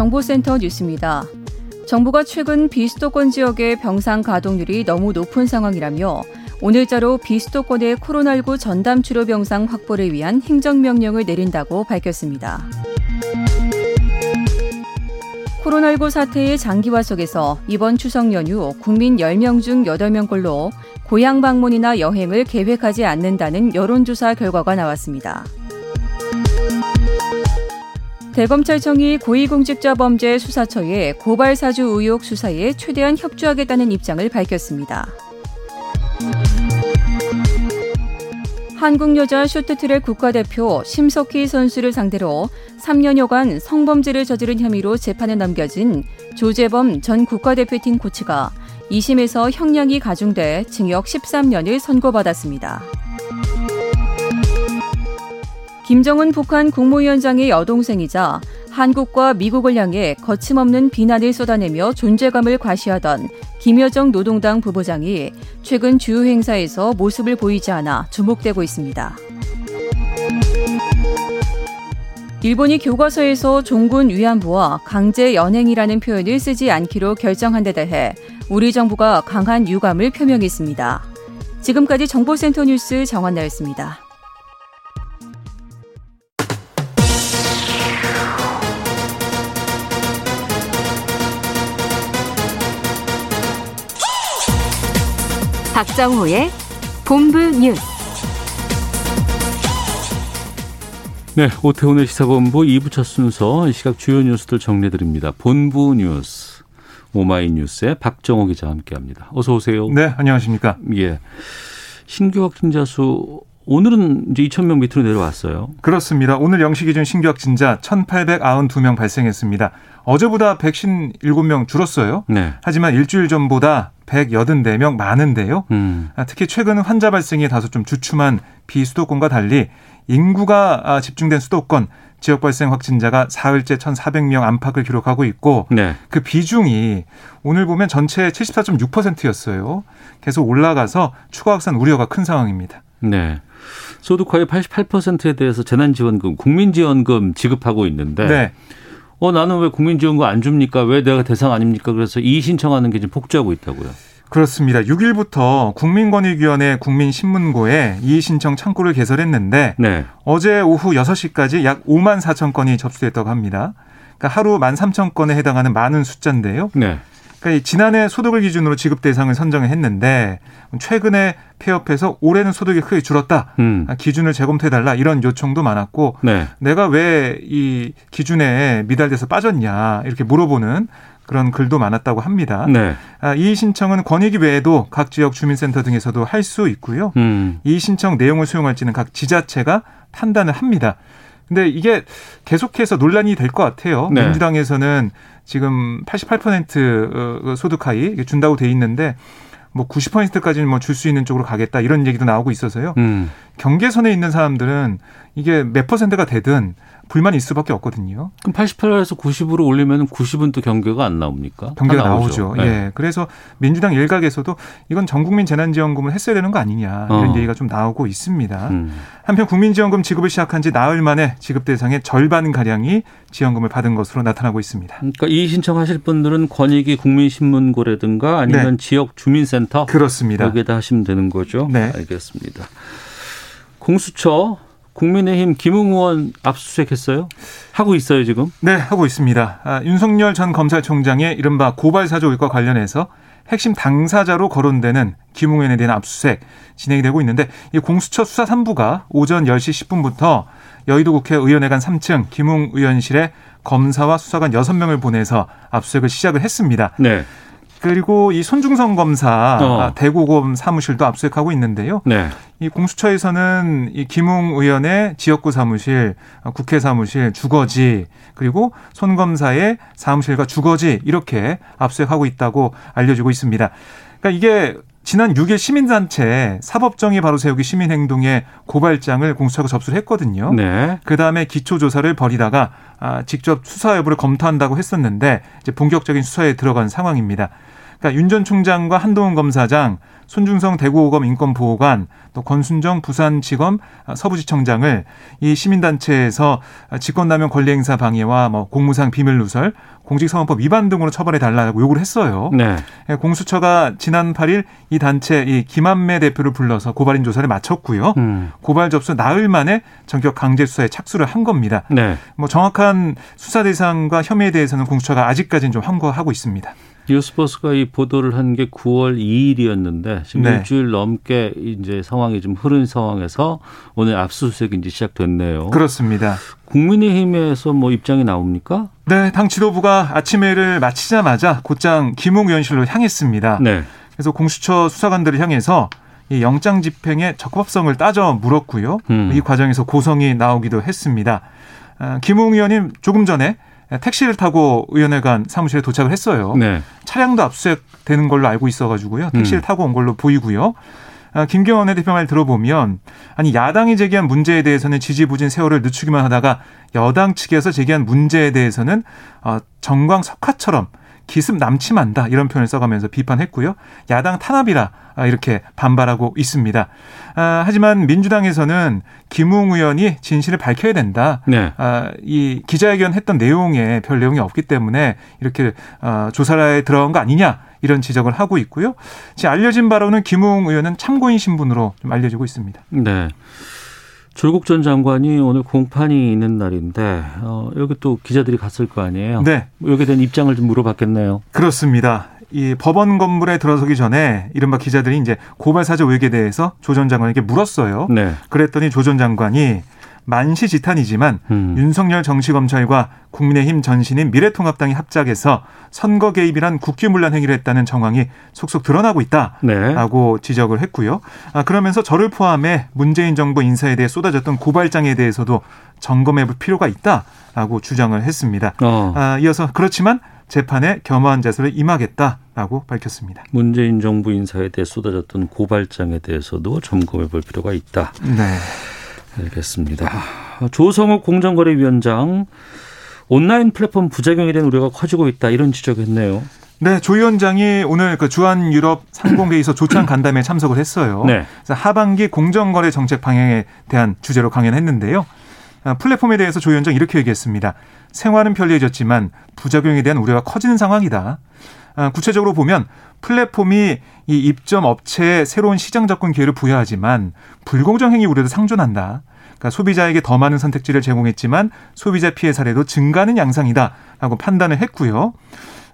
정보센터 뉴스입니다. 정부가 최근 비수도권 지역의 병상 가동률이 너무 높은 상황이라며 오늘자로 비수도권의 코로나19 전담 치료 병상 확보를 위한 행정명령을 내린다고 밝혔습니다. 코로나19 사태의 장기화 속에서 이번 추석 연휴 국민 10명 중 8명꼴로 고향 방문이나 여행을 계획하지 않는다는 여론조사 결과가 나왔습니다. 대검찰청이 고위공직자 범죄 수사처에 고발 사주 의혹 수사에 최대한 협조하겠다는 입장을 밝혔습니다. 한국 여자 쇼트트랙 국가대표 심석희 선수를 상대로 3년여간 성범죄를 저지른 혐의로 재판에 넘겨진 조재범 전 국가대표팀 코치가 2심에서 형량이 가중돼 징역 13년을 선고받았습니다. 김정은 북한 국무위원장의 여동생이자 한국과 미국을 향해 거침없는 비난을 쏟아내며 존재감을 과시하던 김여정 노동당 부부장이 최근 주요 행사에서 모습을 보이지 않아 주목되고 있습니다. 일본이 교과서에서 종군 위안부와 강제 연행이라는 표현을 쓰지 않기로 결정한 데 대해 우리 정부가 강한 유감을 표명했습니다. 지금까지 정보센터 뉴스 정한나였습니다. 박정호의 본부 뉴스. 네, 오태훈의 시사본부 2부 첫 순서 이 시각 주요 뉴스들 정리해드립니다. 본부 뉴스 오마이뉴스의 박정호 기자 와 함께합니다. 어서 오세요. 네, 안녕하십니까. 예, 신규 확진자 수 오늘은 이제 2,000명 밑으로 내려왔어요. 그렇습니다. 오늘 영시 기준 신규 확진자 1,892명 발생했습니다. 어제보다 157명 줄었어요. 네. 하지만 일주일 전보다 184명 많은데요. 음. 아, 특히 최근 환자 발생이 다소 좀 주춤한 비수도권과 달리 인구가 아, 집중된 수도권 지역 발생 확진자가 사흘째 1,400명 안팎을 기록하고 있고 네. 그 비중이 오늘 보면 전체 74.6%였어요. 계속 올라가서 추가 확산 우려가 큰 상황입니다. 네. 소득과의 88%에 대해서 재난지원금, 국민지원금 지급하고 있는데 네. 어 나는 왜 국민지원금 안 줍니까? 왜 내가 대상 아닙니까? 그래서 이의 신청하는 게 지금 폭주하고 있다고요. 그렇습니다. 6일부터 국민권익위원회 국민신문고에 이의 신청 창구를 개설했는데 네. 어제 오후 6시까지 약 5만 4천 건이 접수됐다고 합니다. 그러니까 하루 1만 3천 건에 해당하는 많은 숫자인데요. 네. 그러니까 지난해 소득을 기준으로 지급 대상을 선정했는데 최근에 폐업해서 올해는 소득이 크게 줄었다. 음. 기준을 재검토해달라 이런 요청도 많았고 네. 내가 왜 이 기준에 미달돼서 빠졌냐 이렇게 물어보는 그런 글도 많았다고 합니다. 네. 아, 이 신청은 권익위 외에도 각 지역 주민센터 등에서도 할 수 있고요. 음. 이 신청 내용을 수용할지는 각 지자체가 판단을 합니다. 근데 이게 계속해서 논란이 될 것 같아요. 네. 민주당에서는 지금 88% 소득 하위 준다고 돼 있는데 뭐 90%까지는 뭐 줄 수 있는 쪽으로 가겠다 이런 얘기도 나오고 있어서요. 음. 경계선에 있는 사람들은 이게 몇 퍼센트가 되든 불만이 있을 수밖에 없거든요. 그럼 88에서 90으로 올리면 90은 또 경계가 안 나옵니까? 경계가 다 나오죠. 네. 예. 그래서 민주당 일각에서도 이건 전국민 재난지원금을 했어야 되는 거 아니냐 이런 어. 얘기가 좀 나오고 있습니다. 음. 한편 국민지원금 지급을 시작한 지 나흘 만에 지급 대상의 절반 가량이 지원금을 받은 것으로 나타나고 있습니다. 그러니까 이 신청하실 분들은 권익위 국민신문고라든가 아니면 네. 지역 주민센터 그렇습니다. 여기에다 하시면 되는 거죠. 네. 알겠습니다. 공수처 국민의힘 김웅 의원 압수수색했어요? 하고 있어요 지금? 네, 하고 있습니다. 아, 윤석열 전 검찰총장의 이른바 고발 사주 의혹과 관련해서 핵심 당사자로 거론되는 김웅현에 대한 압수수색 진행이 되고 있는데 이 공수처 수사 3부가 오전 10시 10분부터 여의도 국회 의원회관 3층 김웅 의원실에 검사와 수사관 6명을 보내서 압수수색을 시작을 했습니다. 네. 그리고 이 손중성 검사 어. 아, 대구검 사무실도 압수수색하고 있는데요. 네. 이 공수처에서는 이 김웅 의원의 지역구 사무실, 어, 국회 사무실, 주거지 그리고 손 검사의 사무실과 주거지 이렇게 압수수색하고 있다고 알려지고 있습니다. 그러니까 이게 지난 6일 시민단체 사법정의 바로 세우기 시민행동의 고발장을 공수처가 접수를 했거든요. 네. 그 다음에 기초조사를 벌이다가 아, 직접 수사 여부를 검토한다고 했었는데 이제 본격적인 수사에 들어간 상황입니다. 그러니까 윤 전 총장과 한동훈 검사장, 손중성 대구고검 인권보호관, 또 권순정 부산지검 아, 서부지청장을 이 시민단체에서 직권남용 권리행사 방해와 뭐 공무상 비밀누설, 공직선거법 위반 등으로 처벌해 달라고 요구를 했어요. 네. 예, 공수처가 지난 8일 이 단체 이 김한매 대표를 불러서 고발인 조사를 마쳤고요. 음. 고발 접수 나흘 만에 전격 강제 수사에 착수를 한 겁니다. 네. 뭐 정확한 수사 대상과 혐의에 대해서는 공수처가 아직까지는 좀 함구하고 있습니다. 뉴스버스가 이 보도를 한 게 9월 2일이었는데 지금 네. 일주일 넘게 이제 상황이 좀 흐른 상황에서 오늘 압수수색이 이제 시작됐네요. 그렇습니다. 국민의힘에서 뭐 입장이 나옵니까? 네, 당 지도부가 아침 회를 마치자마자 곧장 김웅 의원실로 향했습니다. 네. 그래서 공수처 수사관들을 향해서 이 영장 집행의 적법성을 따져 물었고요. 음. 이 과정에서 고성이 나오기도 했습니다. 아, 김웅 의원님 조금 전에 택시를 타고 의원회관 사무실에 도착을 했어요. 네. 차량도 압수수색되는 걸로 알고 있어가지고요. 택시를 음. 타고 온 걸로 보이고요. 아, 김경원 원내대표 말 들어보면 아니 야당이 제기한 문제에 대해서는 지지부진 세월을 늦추기만 하다가 여당 측에서 제기한 문제에 대해서는 어, 정광 석화처럼 기습 남침한다 이런 표현을 써가면서 비판했고요. 야당 탄압이라 아, 이렇게 반발하고 있습니다. 아, 하지만 민주당에서는 김웅 의원이 진실을 밝혀야 된다. 네. 아, 이 기자회견 했던 내용에 별 내용이 없기 때문에 이렇게 어, 조사에 들어간 거 아니냐 이런 지적을 하고 있고요. 지금 알려진 바로는 김웅 의원은 참고인 신분으로 좀 알려지고 있습니다. 네. 조국 전 장관이 오늘 공판이 있는 날인데 어, 여기 또 기자들이 갔을 거 아니에요. 네, 여기에 대한 입장을 좀 물어봤겠네요. 그렇습니다. 이 법원 건물에 들어서기 전에 이른바 기자들이 이제 고발 사주 의혹에 대해서 조 전 장관에게 물었어요. 네. 그랬더니 조 전 장관이 만시지탄이지만 음. 윤석열 정치검찰과 국민의힘 전신인 미래통합당이 합작해서 선거 개입이란 국기문란 행위를 했다는 정황이 속속 드러나고 있다. 네. 라고 지적을 했고요. 아, 그러면서 저를 포함해 문재인 정부 인사에 대해 쏟아졌던 고발장에 대해서도 점검해 볼 필요가 있다라고 주장을 했습니다. 어. 아, 이어서 그렇지만 재판에 겸허한 자세를 임하겠다라고 밝혔습니다. 문재인 정부 인사에 대해 쏟아졌던 고발장에 대해서도 점검해 볼 필요가 있다. 네. 알겠습니다. 조성욱 공정거래위원장 온라인 플랫폼 부작용에 대한 우려가 커지고 있다 이런 지적했네요. 네, 조 위원장이 오늘 그 주한 유럽 상공회의소 조찬 간담회에 참석을 했어요. 네. 그래서 하반기 공정거래 정책 방향에 대한 주제로 강연했는데요. 아, 플랫폼에 대해서 조 위원장 이렇게 얘기했습니다. 생활은 편리해졌지만 부작용에 대한 우려가 커지는 상황이다. 아, 구체적으로 보면 플랫폼이 이 입점 업체에 새로운 시장 접근 기회를 부여하지만 불공정 행위 우려도 상존한다. 그러니까 소비자에게 더 많은 선택지를 제공했지만 소비자 피해 사례도 증가하는 양상이다라고 판단을 했고요.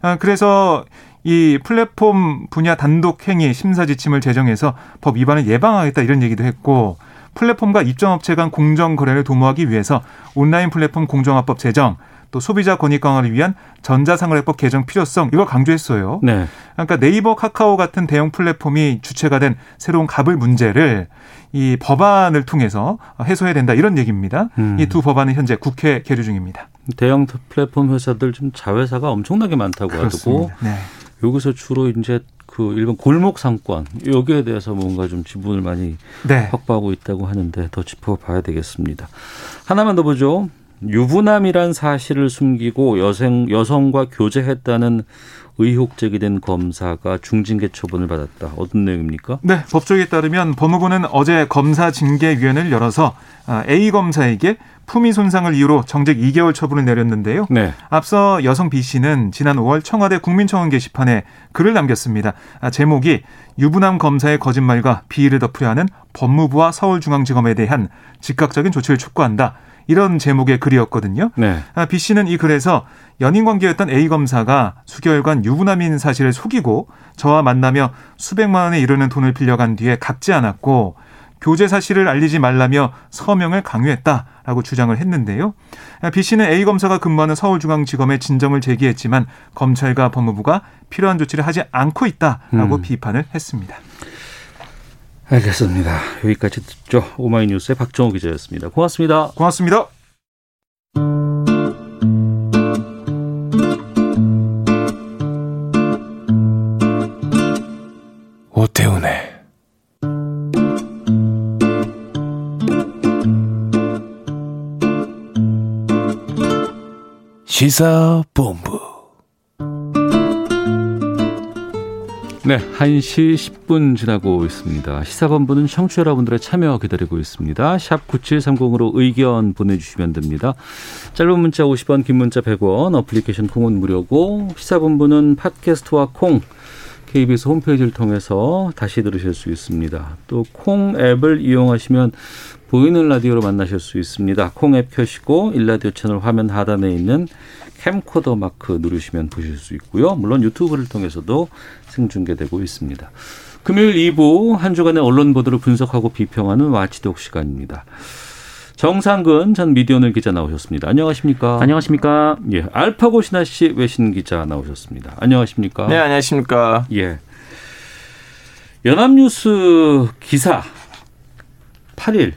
아, 그래서 이 플랫폼 분야 단독 행위 심사 지침을 제정해서 법 위반을 예방하겠다 이런 얘기도 했고 플랫폼과 입점업체 간 공정 거래를 도모하기 위해서 온라인 플랫폼 공정화법 제정 또 소비자 권익 강화를 위한 전자상거래법 개정 필요성 이걸 강조했어요. 네. 그러니까 네이버, 카카오 같은 대형 플랫폼이 주체가 된 새로운 갑을 문제를 이 법안을 통해서 해소해야 된다 이런 얘기입니다. 음. 이두 법안은 현재 국회 계류 중입니다. 대형 플랫폼 회사들 좀 자회사가 엄청나게 많다고 하고 그렇습니다. 네. 여기서 주로 이제 그 일본 골목 상권 여기에 대해서 뭔가 좀 지분을 많이 네. 확보하고 있다고 하는데 더 짚어봐야 되겠습니다. 하나만 더 보죠. 유부남이란 사실을 숨기고 여성 여성과 교제했다는 의혹 제기된 검사가 중징계 처분을 받았다. 어떤 내용입니까? 네, 법조에 따르면 법무부는 어제 검사 징계위원회를 열어서 아, A 검사에게 품위 손상을 이유로 정직 2개월 처분을 내렸는데요. 네. 앞서 여성 B 씨는 지난 5월 청와대 국민청원 게시판에 글을 남겼습니다. 아, 제목이 유부남 검사의 거짓말과 비위를 덮으려 하는 법무부와 서울중앙지검에 대한 즉각적인 조치를 촉구한다. 이런 제목의 글이었거든요. 네. 아, B 씨는 이 글에서 연인 관계였던 A 검사가 수개월간 유부남인 사실을 속이고 저와 만나며 수백만 원에 이르는 돈을 빌려간 뒤에 갚지 않았고 교제 사실을 알리지 말라며 서명을 강요했다라고 주장을 했는데요. B 씨는 A 검사가 근무하는 서울중앙지검에 진정을 제기했지만 검찰과 법무부가 필요한 조치를 하지 않고 있다라고 음. 비판을 했습니다. 알겠습니다. 여기까지 듣죠. 오마이뉴스의 박정호 기자였습니다. 고맙습니다. 고맙습니다. 오태훈의 시사본부 네, 1시 10분 지나고 있습니다. 시사본부는 청취자 여러분들의 참여 기다리고 있습니다. 샵 9730으로 의견 보내주시면 됩니다. 짧은 문자 50원, 긴 문자 100원, 어플리케이션 콩은 무료고 시사본부는 팟캐스트와 콩, KBS 홈페이지를 통해서 다시 들으실 수 있습니다. 또 콩 앱을 이용하시면 보이는 라디오로 만나실 수 있습니다. 콩 앱 켜시고 일라디오 채널 화면 하단에 있는 캠코더 마크 누르시면 보실 수 있고요. 물론 유튜브를 통해서도 생중계되고 있습니다. 금요일 2부 한 주간의 언론 보도를 분석하고 비평하는 watchdog 시간입니다. 정상근 전 미디어널 기자 나오셨습니다. 안녕하십니까? 안녕하십니까? 예, 알파고 신하 씨 외신 기자 나오셨습니다. 안녕하십니까? 네, 안녕하십니까. 예. 연합뉴스 기사 8일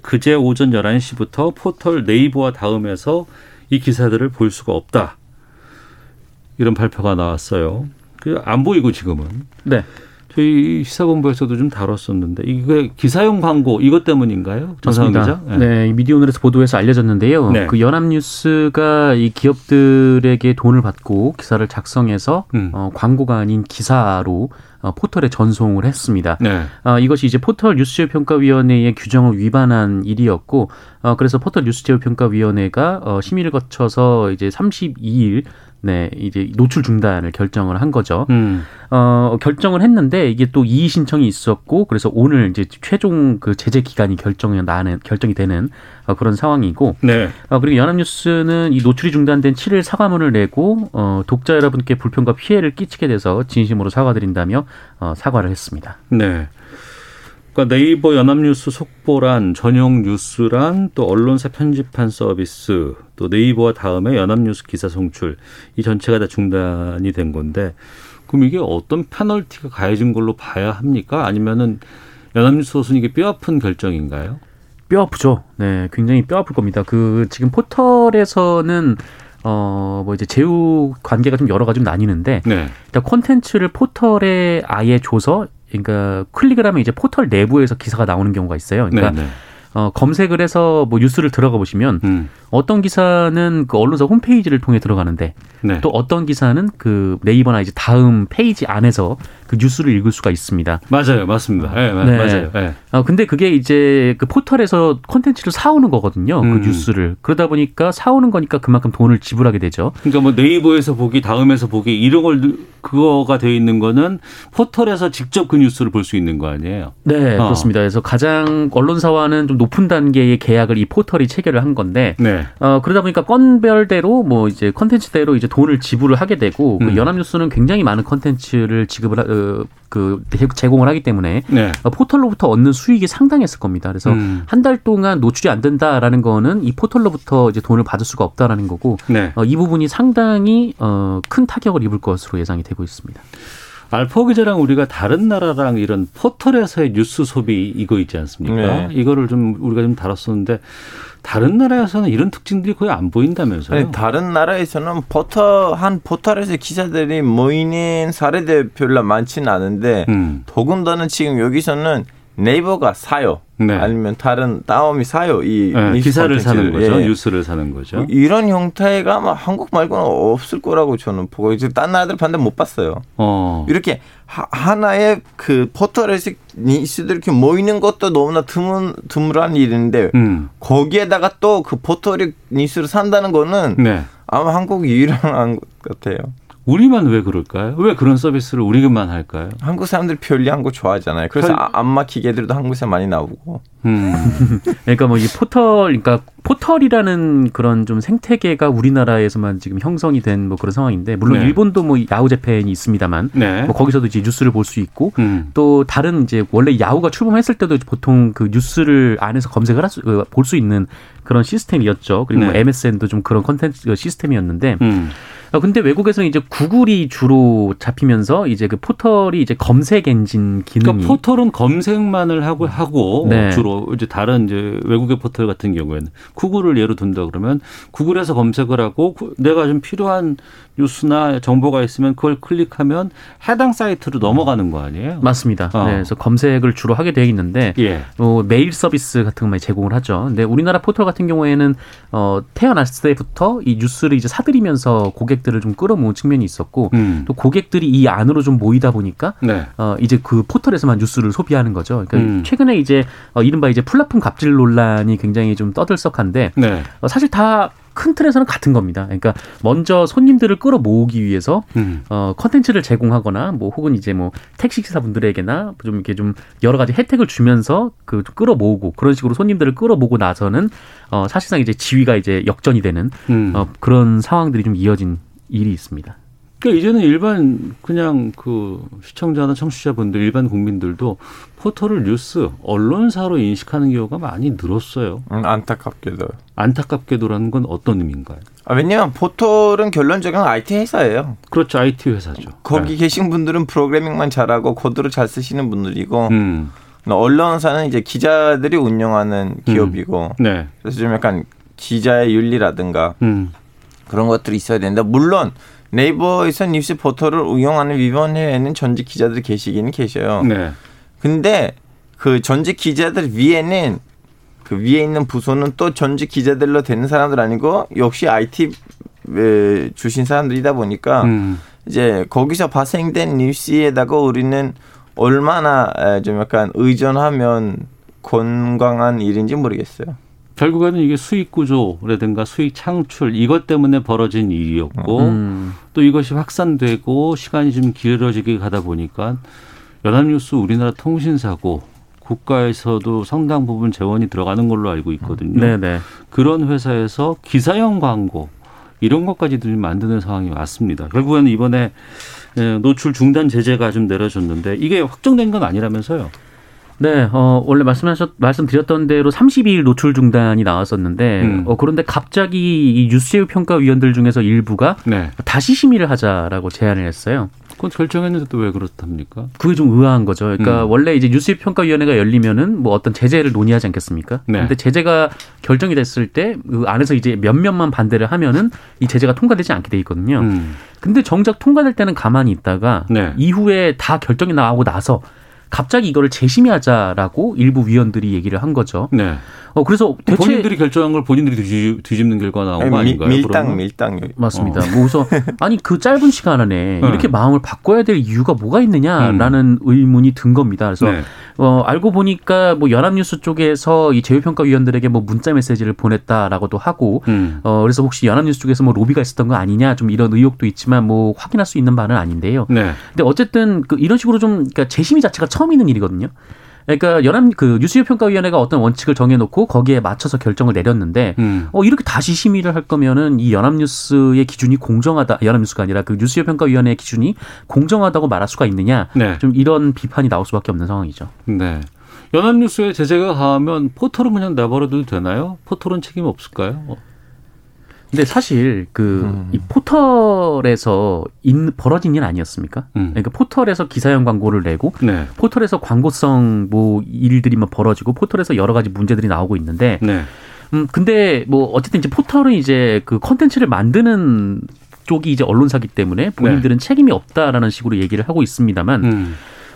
그제 오전 11시부터 포털 네이버와 다음에서 이 기사들을 볼 수가 없다. 이런 발표가 나왔어요. 그 안 보이고 지금은. 네. 저희 시사본부에서도 좀 다뤘었는데 이게 기사용 광고 이것 때문인가요? 맞습니다. 기자? 네, 이 미디어오늘에서 보도해서 알려졌는데요. 네. 그 연합뉴스가 이 기업들에게 돈을 받고 기사를 작성해서 음. 어, 광고가 아닌 기사로 어, 포털에 전송을 했습니다. 네. 어, 이것이 이제 포털 뉴스제휴평가위원회의 규정을 위반한 일이었고, 어, 그래서 포털 뉴스제휴평가위원회가 어, 심의를 거쳐서 이제 32일 네, 이제 노출 중단을 결정을 한 거죠. 음. 어, 결정을 했는데 이게 또 이의 신청이 있었고 그래서 오늘 이제 최종 그 제재 기간이 결정이 나는 결정이 되는 어, 그런 상황이고 네. 어, 그리고 연합뉴스는 이 노출이 중단된 7일 사과문을 내고 어, 독자 여러분께 불편과 피해를 끼치게 돼서 진심으로 사과드린다며 어, 사과를 했습니다. 네. 그러니까 네이버 연합뉴스 속보란 전용 뉴스란 또 언론사 편집한 서비스 또 네이버와 다음에 연합뉴스 기사 송출 이 전체가 다 중단이 된 건데 그럼 이게 어떤 페널티가 가해진 걸로 봐야 합니까? 아니면은 연합뉴스로서는 이게 뼈아픈 결정인가요? 뼈 아프죠. 네, 굉장히 뼈 아플 겁니다. 그 지금 포털에서는 어 뭐 이제 제휴 관계가 좀 여러 가지 좀 나뉘는데 네. 일단 콘텐츠를 포털에 아예 줘서 그러니까 클릭을 하면 이제 포털 내부에서 기사가 나오는 경우가 있어요. 그러니까 네, 네. 어, 검색을 해서 뭐 뉴스를 들어가 보시면 음. 어떤 기사는 그 언론사 홈페이지를 통해 들어가는데 네. 또 어떤 기사는 그 네이버나 이제 다음 페이지 안에서 그 뉴스를 읽을 수가 있습니다. 맞아요. 맞습니다. 네, 마- 네. 맞아요. 네. 어, 근데 그게 이제 그 포털에서 콘텐츠를 사오는 거거든요. 음. 그 뉴스를. 그러다 보니까 사오는 거니까 그만큼 돈을 지불하게 되죠. 그러니까 뭐 네이버에서 보기, 다음에서 보기 이런 걸 누- 그거가 돼 있는 거는 포털에서 직접 그 뉴스를 볼 수 있는 거 아니에요? 네, 어. 그렇습니다. 그래서 가장 언론사와는 좀 높은 단계의 계약을 이 포털이 체결을 한 건데 네. 어, 그러다 보니까 건별대로 뭐 이제 컨텐츠대로 이제 돈을 지불을 하게 되고 음. 그 연합뉴스는 굉장히 많은 컨텐츠를 지급을 그 제- 제공을 하기 때문에 네. 어, 포털로부터 얻는 수익이 상당했을 겁니다. 그래서 음. 한달 동안 노출이 안 된다라는 거는 이 포털로부터 이제 돈을 받을 수가 없다라는 거고 네. 어, 이 부분이 상당히 어, 큰 타격을 입을 것으로 예상이 되고 있습니다. 알파 기자랑 우리가 다른 나라랑 이런 포털에서의 뉴스 소비 이거 있지 않습니까? 네. 이거를 좀 우리가 좀 다뤘었는데 다른 나라에서는 이런 특징들이 거의 안 보인다면서요? 아니, 다른 나라에서는 포털 한 포털에서 기자들이 모이는 사례들 별로 많지는 않은데 음. 더군다나 지금 여기서는 네이버가 사요. 네. 아니면 다른 다음이 사요. 이 네, 기사를 사는 콘텐츠를. 거죠. 예. 뉴스를 사는 거죠. 이런 형태가 아마 한국 말고는 없을 거라고 저는 보고 이제 딴 나라들 반대 못 봤어요. 어. 이렇게 하, 하나의 그 포털에서 뉴스들 이렇게 모이는 것도 너무나 드문 드물한 일인데 음. 거기에다가 또 그 포털이 뉴스를 산다는 거는 네. 아마 한국이 유일한 것 같아요. 우리만 왜 그럴까요? 왜 그런 서비스를 우리만 할까요? 한국 사람들 편리한 거 좋아하잖아요. 그래서 편- 아- 안마 기계들도 한국에서 많이 나오고. 음. 그러니까 뭐 이 포털, 그러니까 포털이라는 그런 좀 생태계가 우리나라에서만 지금 형성이 된 뭐 그런 상황인데 물론 네. 일본도 뭐 야후 재팬이 있습니다만 네. 뭐 거기서도 이제 뉴스를 볼 수 있고 음. 또 다른 이제 원래 야후가 출범했을 때도 보통 그 뉴스를 안에서 검색을 어, 볼수 있는 그런 시스템이었죠. 그리고 뭐 네. MSN도 좀 그런 컨텐츠 그 시스템이었는데 음. 어, 근데 외국에서는 이제 구글이 주로 잡히면서 이제 그 포털이 이제 검색 엔진 기능이 그러니까 포털은 검색만을 하고 하고 네. 주로 이제 다른 이제 외국의 포털 같은 경우에는 구글을 예로 든다 그러면 구글에서 검색을 하고 구- 내가 좀 필요한 뉴스나 정보가 있으면 그걸 클릭하면 해당 사이트로 넘어가는 거 아니에요? 맞습니다. 어. 네, 그래서 검색을 주로 하게 되어 있는데 예. 어, 메일 서비스 같은 거 많이 제공을 하죠. 근데 우리나라 포털 같은 경우에는 어, 태어났을 때부터 이 뉴스를 이제 사들이면서 고객들을 좀 끌어모은 측면이 있었고 음. 또 고객들이 이 안으로 좀 모이다 보니까 네. 어, 이제 그 포털에서만 뉴스를 소비하는 거죠. 그러니까 음. 최근에 이제 어, 이른바 이제 플랫폼 갑질 논란이 굉장히 좀 떠들썩한데 네. 어, 사실 다 큰 틀에서는 같은 겁니다. 그러니까 먼저 손님들을 끌어모으기 위해서 음. 어, 컨텐츠를 제공하거나 뭐 혹은 이제 뭐 택시 기사분들에게나 좀 이렇게 좀 여러 가지 혜택을 주면서 그 끌어모으고 그런 식으로 손님들을 끌어모으고 나서는 어, 사실상 이제 지위가 이제 역전이 되는 음. 어, 그런 상황들이 좀 이어진 일이 있습니다. 그러니까 이제는 일반 그냥 그 시청자나 청취자분들 일반 국민들도 포털을 뉴스 언론사로 인식하는 경우가 많이 늘었어요. 음, 안타깝게도. 안타깝게도라는 건 어떤 의미인가요? 아, 왜냐면 포털은 결론적으로 IT 회사예요. 그렇죠. IT 회사죠. 거기 계신 분들은 프로그래밍만 잘하고 코드를 잘 쓰시는 분들이고 네. 음. 언론사는 이제 기자들이 운영하는 기업이고 네. 그래서 좀 약간 기자의 윤리라든가 음. 그런 것들이 있어야 된다. 물론 네이버에서 뉴스 포털을 운영하는 위원 회에는 전직 기자들이 계시기는 계셔요. 네. 근데 그 전직 기자들 위에는 그 위에 있는 부서는 또 전직 기자들로 되는 사람들 아니고 역시 IT 에, 주신 사람들이다 보니까 음. 이제 거기서 발생된 뉴스에다가 우리는 얼마나 에, 좀 약간 의존하면 건강한 일인지 모르겠어요. 결국에는 이게 수익 구조라든가 수익 창출 이것 때문에 벌어진 일이었고 음. 또 이것이 확산되고 시간이 좀 길어지게 가다 보니까 연합뉴스 우리나라 통신사고 국가에서도 상당 부분 재원이 들어가는 걸로 알고 있거든요. 네네. 그런 회사에서 기사형 광고 이런 것까지도 좀 만드는 상황이 왔습니다. 결국에는 이번에 예, 노출 중단 제재가 좀 내려졌는데 이게 확정된 건 아니라면서요. 네, 어, 원래 말씀하셨, 말씀드렸던 대로 32일 노출 중단이 나왔었는데, 음. 어, 그런데 갑자기 이 뉴스제휴 평가위원들 중에서 일부가 네. 다시 심의를 하자라고 제안을 했어요. 그건 결정했는데 또 왜 그렇답니까? 그게 좀 의아한 거죠. 그러니까 음. 원래 이제 뉴스제휴 평가위원회가 열리면은 뭐 어떤 제재를 논의하지 않겠습니까? 네. 근데 제재가 결정이 됐을 때 그 안에서 이제 몇몇만 반대를 하면은 이 제재가 통과되지 않게 돼 있거든요. 음. 근데 정작 통과될 때는 가만히 있다가 네. 이후에 다 결정이 나오고 나서 갑자기 이거를 재심의하자라고 일부 위원들이 얘기를 한 거죠. 네. 어 그래서 대체 본인들이 결정한 걸 본인들이 뒤집, 뒤집는 결과 나온 거 미- 아닌가요? 밀당 그러면? 밀당 맞습니다. 뭐 그래서 아니 그 짧은 시간 안에 네. 이렇게 마음을 바꿔야 될 이유가 뭐가 있느냐라는 의문이 든 겁니다. 그래서 네. 어, 알고 보니까 뭐 연합뉴스 쪽에서 이 제휴평가위원들에게 뭐 문자 메시지를 보냈다라고도 하고 음. 어, 그래서 혹시 연합뉴스 쪽에서 뭐 로비가 있었던 거 아니냐 좀 이런 의혹도 있지만 뭐 확인할 수 있는 바는 아닌데요. 네. 근데 어쨌든 그 이런 식으로 좀 그러니까 재심의 자체가 처음 있는 일이거든요. 그러니까 연합 그 뉴스평가위원회가 어떤 원칙을 정해놓고 거기에 맞춰서 결정을 내렸는데 음. 어 이렇게 다시 심의를 할 거면은 이 연합뉴스의 기준이 공정하다 연합뉴스가 아니라 그 뉴스평가위원회의 기준이 공정하다고 말할 수가 있느냐 네. 좀 이런 비판이 나올 수밖에 없는 상황이죠. 네. 연합뉴스에 제재가 가하면 포털은 그냥 내버려둬도 되나요? 포털은 책임 없을까요? 어, 근데 사실 그이 포털에서 인, 벌어진 일 아니었습니까? 음. 그러니까 포털에서 기사형 광고를 내고 네. 포털에서 광고성 뭐 일들이 막 벌어지고 포털에서 여러 가지 문제들이 나오고 있는데 네. 음 근데 뭐 어쨌든 이제 포털은 이제 그 컨텐츠를 만드는 쪽이 이제 언론사기 때문에 본인들은 책임이 없다라는 식으로 얘기를 하고 있습니다만 네. 음.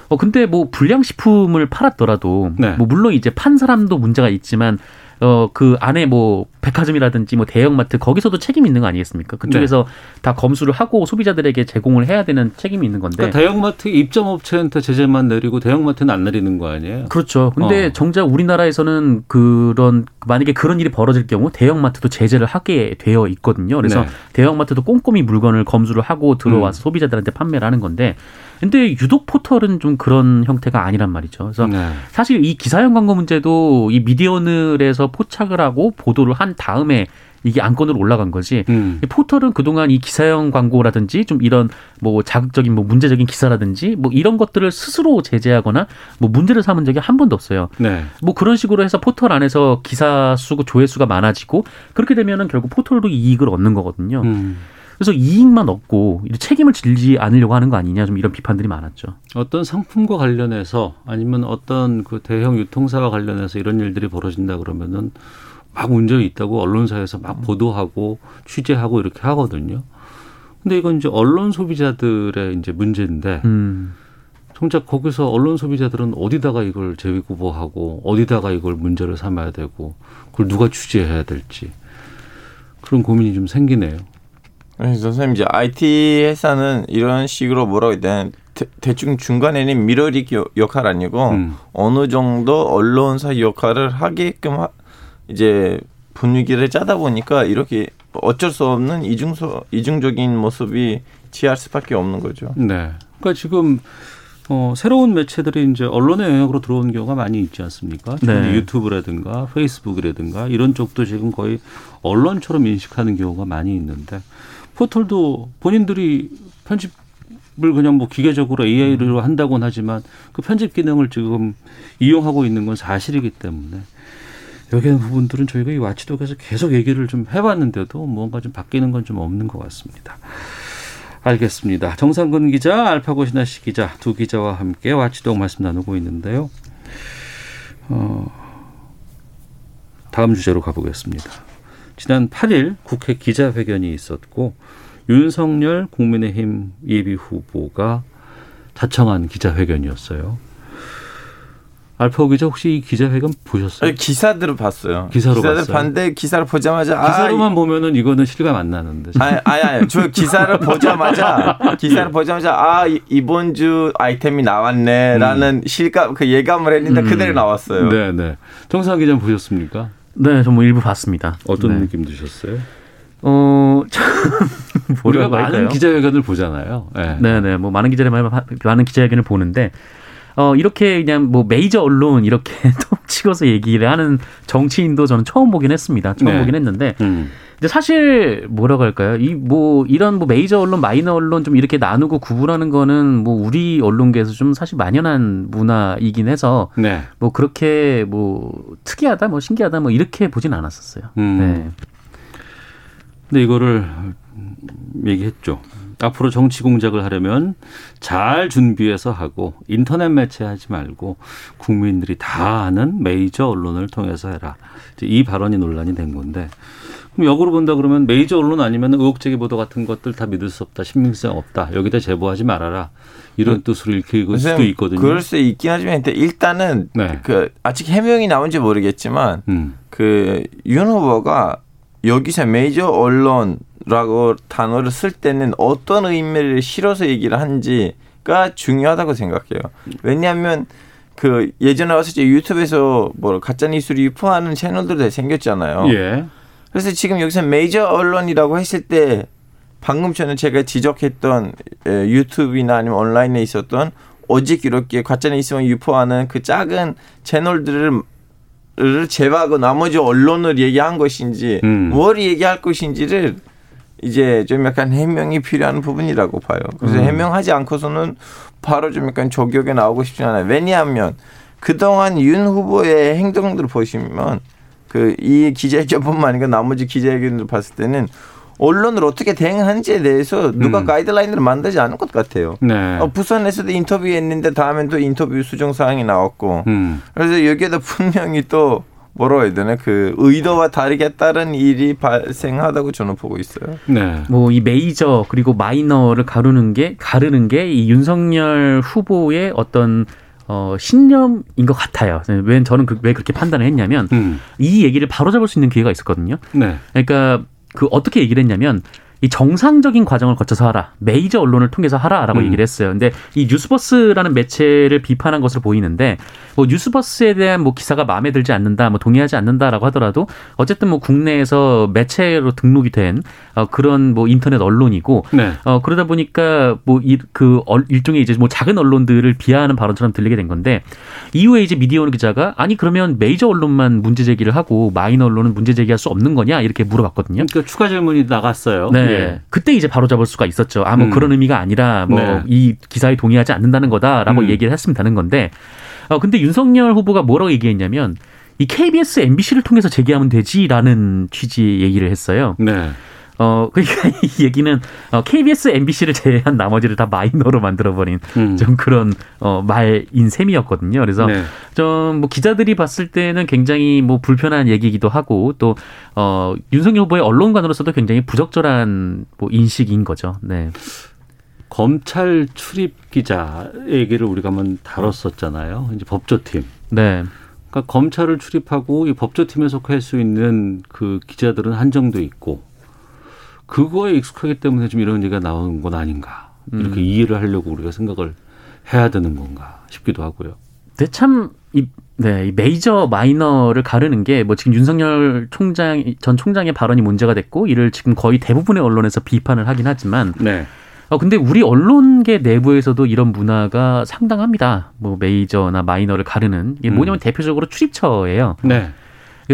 어 근데 뭐 불량식품을 팔았더라도 네. 뭐 물론 이제 판 사람도 문제가 있지만 어 그 안에 뭐 백화점이라든지 뭐 대형마트 거기서도 책임이 있는 거 아니겠습니까? 그쪽에서 네. 다 검수를 하고 소비자들에게 제공을 해야 되는 책임이 있는 건데 그러니까 대형마트 입점업체한테 제재만 내리고 대형마트는 안 내리는 거 아니에요? 그렇죠. 근데 어. 정작 우리나라에서는 그런 만약에 그런 일이 벌어질 경우 대형마트도 제재를 하게 되어 있거든요. 그래서 네. 대형마트도 꼼꼼히 물건을 검수를 하고 들어와서 음. 소비자들한테 판매를 하는 건데 근데 유독 포털은 좀 그런 형태가 아니란 말이죠. 그래서 네. 사실 이 기사형 광고 문제도 이 미디어널에서 포착을 하고 보도를 한 다음에 이게 안건으로 올라간 거지. 음. 이 포털은 그동안 이 기사형 광고라든지 좀 이런 뭐 자극적인 뭐 문제적인 기사라든지 뭐 이런 것들을 스스로 제재하거나 뭐 문제를 삼은 적이 한 번도 없어요. 네. 뭐 그런 식으로 해서 포털 안에서 기사 수고 조회수가 많아지고 그렇게 되면은 결국 포털도 이익을 얻는 거거든요. 음. 그래서 이익만 얻고 이 책임을 질지 않으려고 하는 거 아니냐 좀 이런 비판들이 많았죠. 어떤 상품과 관련해서 아니면 어떤 그 대형 유통사와 관련해서 이런 일들이 벌어진다 그러면은 막 문제가 있다고 언론사에서 막 보도하고 취재하고 이렇게 하거든요. 근데 이건 이제 언론 소비자들의 이제 문제인데 음. 정작 거기서 언론 소비자들은 어디다가 이걸 재구보하고 어디다가 이걸 문제를 삼아야 되고 그걸 누가 취재해야 될지 그런 고민이 좀 생기네요. 그래서 선생님 이제 IT 회사는 이런 식으로 뭐라고 해야 되나 대, 충 중간에는 미러릭 요- 역할 아니고 음. 어느 정도 언론사 역할을 하게끔 하, 이제 분위기를 짜다 보니까 이렇게 어쩔 수 없는 이중소 이중적인 모습이 취할 수밖에 없는 거죠. 네. 그러니까 지금 어, 새로운 매체들이 이제 언론의 영역으로 들어오는 경우가 많이 있지 않습니까? 네. 유튜브라든가 페이스북이라든가 이런 쪽도 지금 거의 언론처럼 인식하는 경우가 많이 있는데 포털도 본인들이 편집 을 그냥 뭐 기계적으로 AI로 한다고는 하지만 그 편집 기능을 지금 이용하고 있는 건 사실이기 때문에 여기 있는 부분들은 저희가 이 와치독에서 계속 얘기를 좀 해봤는데도 뭔가 좀 바뀌는 건 좀 없는 것 같습니다. 알겠습니다. 정상근 기자, 알파고 신하씨 기자 두 기자와 함께 와치독 말씀 나누고 있는데요. 어, 다음 주제로 가보겠습니다. 지난 8일 국회 기자회견이 있었고 윤석열 국민의힘 예비 후보가 자청한 기자회견이었어요. 알파고 기자 혹시 이 기자회견 보셨어요? 기사들을 봤어요. 기사로 기사들 봤어요? 봤는데 기사를 보자마자 기사로만 보면은 이거는 실감 안 나는데. 아, 아니, 아니, 아니, 저 기사를 보자마자, 기사를 보자마자, 아, 이- 이번 주 아이템이 나왔네라는 실감, 그 예감을 했는데 음. 그대로 나왔어요. 네, 네. 정상 기자 보셨습니까? 네, 저 뭐 일부 봤습니다. 어떤 네. 느낌 드셨어요? 어, 참, 우리가 많은 할까요? 기자회견을 보잖아요. 네. 네네, 뭐 많은 기자들 많은 기자회견을 보는데 어 이렇게 그냥 뭐 메이저 언론 이렇게 톡 찍어서 얘기를 하는 정치인도 저는 처음 보긴 했습니다. 처음 네. 보긴 했는데 음. 근데 사실 뭐라고 할까요? 이 뭐 이런 뭐 메이저 언론, 마이너 언론 좀 이렇게 나누고 구분하는 거는 뭐 우리 언론계에서 좀 사실 만연한 문화이긴 해서 네. 뭐 그렇게 뭐 특이하다, 뭐 신기하다, 뭐 이렇게 보진 않았었어요. 음. 네. 근데 이거를 음, 얘기했죠. 앞으로 정치 공작을 하려면 잘 준비해서 하고 인터넷 매체 하지 말고 국민들이 다 아는 메이저 언론을 통해서 해라. 이 발언이 논란이 된 건데 그럼 역으로 본다 그러면 메이저 언론 아니면 의혹제기 보도 같은 것들 다 믿을 수 없다. 신빙성 없다. 여기다 제보하지 말아라. 이런 뜻으로 읽힐 수도 있거든요. 그럴 수 있긴 하지만 일단 일단은 네. 그 아직 해명이 나온지 모르겠지만 음. 그윤 후보가 여기서 메이저 언론 라고 단어를 쓸 때는 어떤 의미를 실어서 얘기를 한지가 중요하다고 생각해요. 왜냐하면 그 예전에 왔을 때 유튜브에서 뭐 가짜 뉴스를 유포하는 채널들도 생겼잖아요. 예. 그래서 지금 여기서 메이저 언론이라고 했을 때 방금 전에 제가 지적했던 에, 유튜브나 아니면 온라인에 있었던 오직 이렇게 가짜 뉴스만 유포하는 그 작은 채널들을 를 제외하고 나머지 언론을 얘기한 것인지 음. 뭘 얘기할 것인지를 이제 좀 약간 해명이 필요한 부분이라고 봐요. 그래서 음. 해명하지 않고서는 바로 좀 약간 저격에 나오고 싶지 않아요. 왜냐하면 그동안 윤 후보의 행동들을 보시면 그 이 기자회견뿐만 아니라 나머지 기자회견을 봤을 때는 언론을 어떻게 대응하는지에 대해서 누가 음. 가이드라인을 만들지 않은 것 같아요. 네. 어, 부산에서도 인터뷰했는데 다음엔 또 인터뷰 수정 사항이 나왔고 음. 그래서 여기에다 분명히 또 뭐라고 해야 되나 그 의도와 다르게 따른 일이 발생하다고 저는 보고 있어요. 네. 뭐 이 메이저 그리고 마이너를 가르는 게 가르는 게 이 윤석열 후보의 어떤 어 신념인 것 같아요. 왜 저는 그, 왜 그렇게 판단을 했냐면 음. 이 얘기를 바로잡을 수 있는 기회가 있었거든요. 네. 그러니까 그 어떻게 얘기를 했냐면 이 정상적인 과정을 거쳐서 하라. 메이저 언론을 통해서 하라라고 음. 얘기를 했어요. 근데 이 뉴스버스라는 매체를 비판한 것으로 보이는데 뭐 뉴스버스에 대한 뭐 기사가 마음에 들지 않는다, 뭐 동의하지 않는다라고 하더라도 어쨌든 뭐 국내에서 매체로 등록이 된 어, 그런 뭐 인터넷 언론이고 네. 어 그러다 보니까 뭐그 일종의 이제 뭐 작은 언론들을 비하하는 발언처럼 들리게 된 건데 이후에 이제 미디어오늘 기자가 아니 그러면 메이저 언론만 문제 제기를 하고 마이너 언론은 문제 제기할 수 없는 거냐 이렇게 물어봤거든요. 그러니까 추가 질문이 나갔어요. 네. 예. 그때 이제 바로 잡을 수가 있었죠. 아, 뭐 음. 그런 의미가 아니라 뭐 네. 이 기사에 동의하지 않는다는 거다라고 음. 얘기를 했으면 되는 건데 어, 근데 윤석열 후보가 뭐라고 얘기했냐면 이 KBS, MBC를 통해서 제기하면 되지라는 취지의 얘기를 했어요. 네. 어, 그러니까 이 얘기는 어, KBS, MBC를 제외한 나머지를 다 마이너로 만들어버린 음. 좀 그런 어, 말인 셈이었거든요. 그래서 네. 좀뭐 기자들이 봤을 때는 굉장히 뭐 불편한 얘기이기도 하고 또 어, 윤석열 후보의 언론관으로서도 굉장히 부적절한 뭐 인식인 거죠. 네. 검찰 출입 기자 얘기를 우리가 한번 다뤘었잖아요. 이제 법조팀. 네. 그러니까 검찰을 출입하고 이 법조팀에 속할 수 있는 그 기자들은 한정돼 있고 그거에 익숙하기 때문에 좀 이런 얘기가 나오는 건 아닌가 이렇게 음. 이해를 하려고 우리가 생각을 해야 되는 건가 싶기도 하고요. 근데 참, 이, 네, 이 메이저 마이너를 가르는 게 뭐 지금 윤석열 총장, 전 총장의 발언이 문제가 됐고 이를 지금 거의 대부분의 언론에서 비판을 하긴 하지만 네. 어, 근데 우리 언론계 내부에서도 이런 문화가 상당합니다. 뭐 메이저나 마이너를 가르는. 이게 뭐냐면 대표적으로 출입처예요. 네.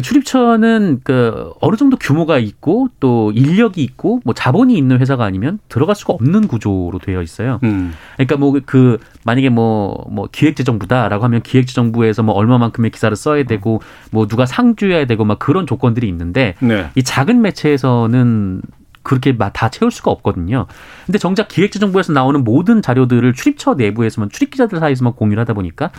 출입처는 그 어느 정도 규모가 있고 또 인력이 있고 뭐 자본이 있는 회사가 아니면 들어갈 수가 없는 구조로 되어 있어요. 음. 그러니까 뭐 그 만약에 뭐뭐 기획재정부다라고 하면 기획재정부에서 뭐 얼마만큼의 기사를 써야 되고 뭐 누가 상주해야 되고 막 그런 조건들이 있는데 네. 이 작은 매체에서는 그렇게 막 다 채울 수가 없거든요. 근데 정작 기획재정부에서 나오는 모든 자료들을 출입처 내부에서만 출입 기자들 사이에서만 공유를 하다 보니까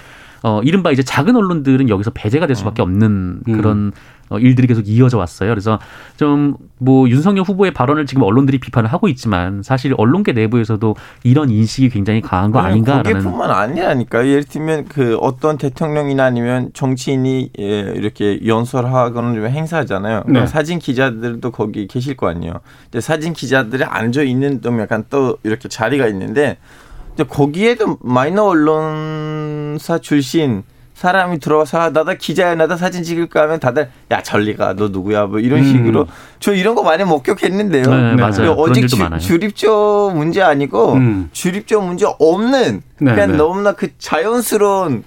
어 이른바 이제 작은 언론들은 여기서 배제가 될 수밖에 없는 그런 어, 일들이 계속 이어져 왔어요. 그래서 좀 뭐 윤석열 후보의 발언을 지금 언론들이 비판을 하고 있지만 사실 언론계 내부에서도 이런 인식이 굉장히 강한 거 아닌가라는 거기뿐만 아니라니까. 예를 들면 그 어떤 대통령이나 아니면 정치인이 예, 이렇게 연설하거나 좀 행사하잖아요. 네. 사진 기자들도 거기 계실 거 아니에요. 이제 사진 기자들이 앉아 있는 또 약간 또 이렇게 자리가 있는데 이제 거기에도 마이너 언론사 출신 사람이 들어와서 아, 나다 기자야 나다 사진 찍을까 하면 다들 야 전리가 너 누구야 뭐 이런 음. 식으로 저 이런 거 많이 목격했는데요. 네, 맞아요. 오직 일도 주, 많아요. 주립조 문제 아니고 음. 주립조 문제 없는 네, 그냥 네. 너무나 그 자연스러운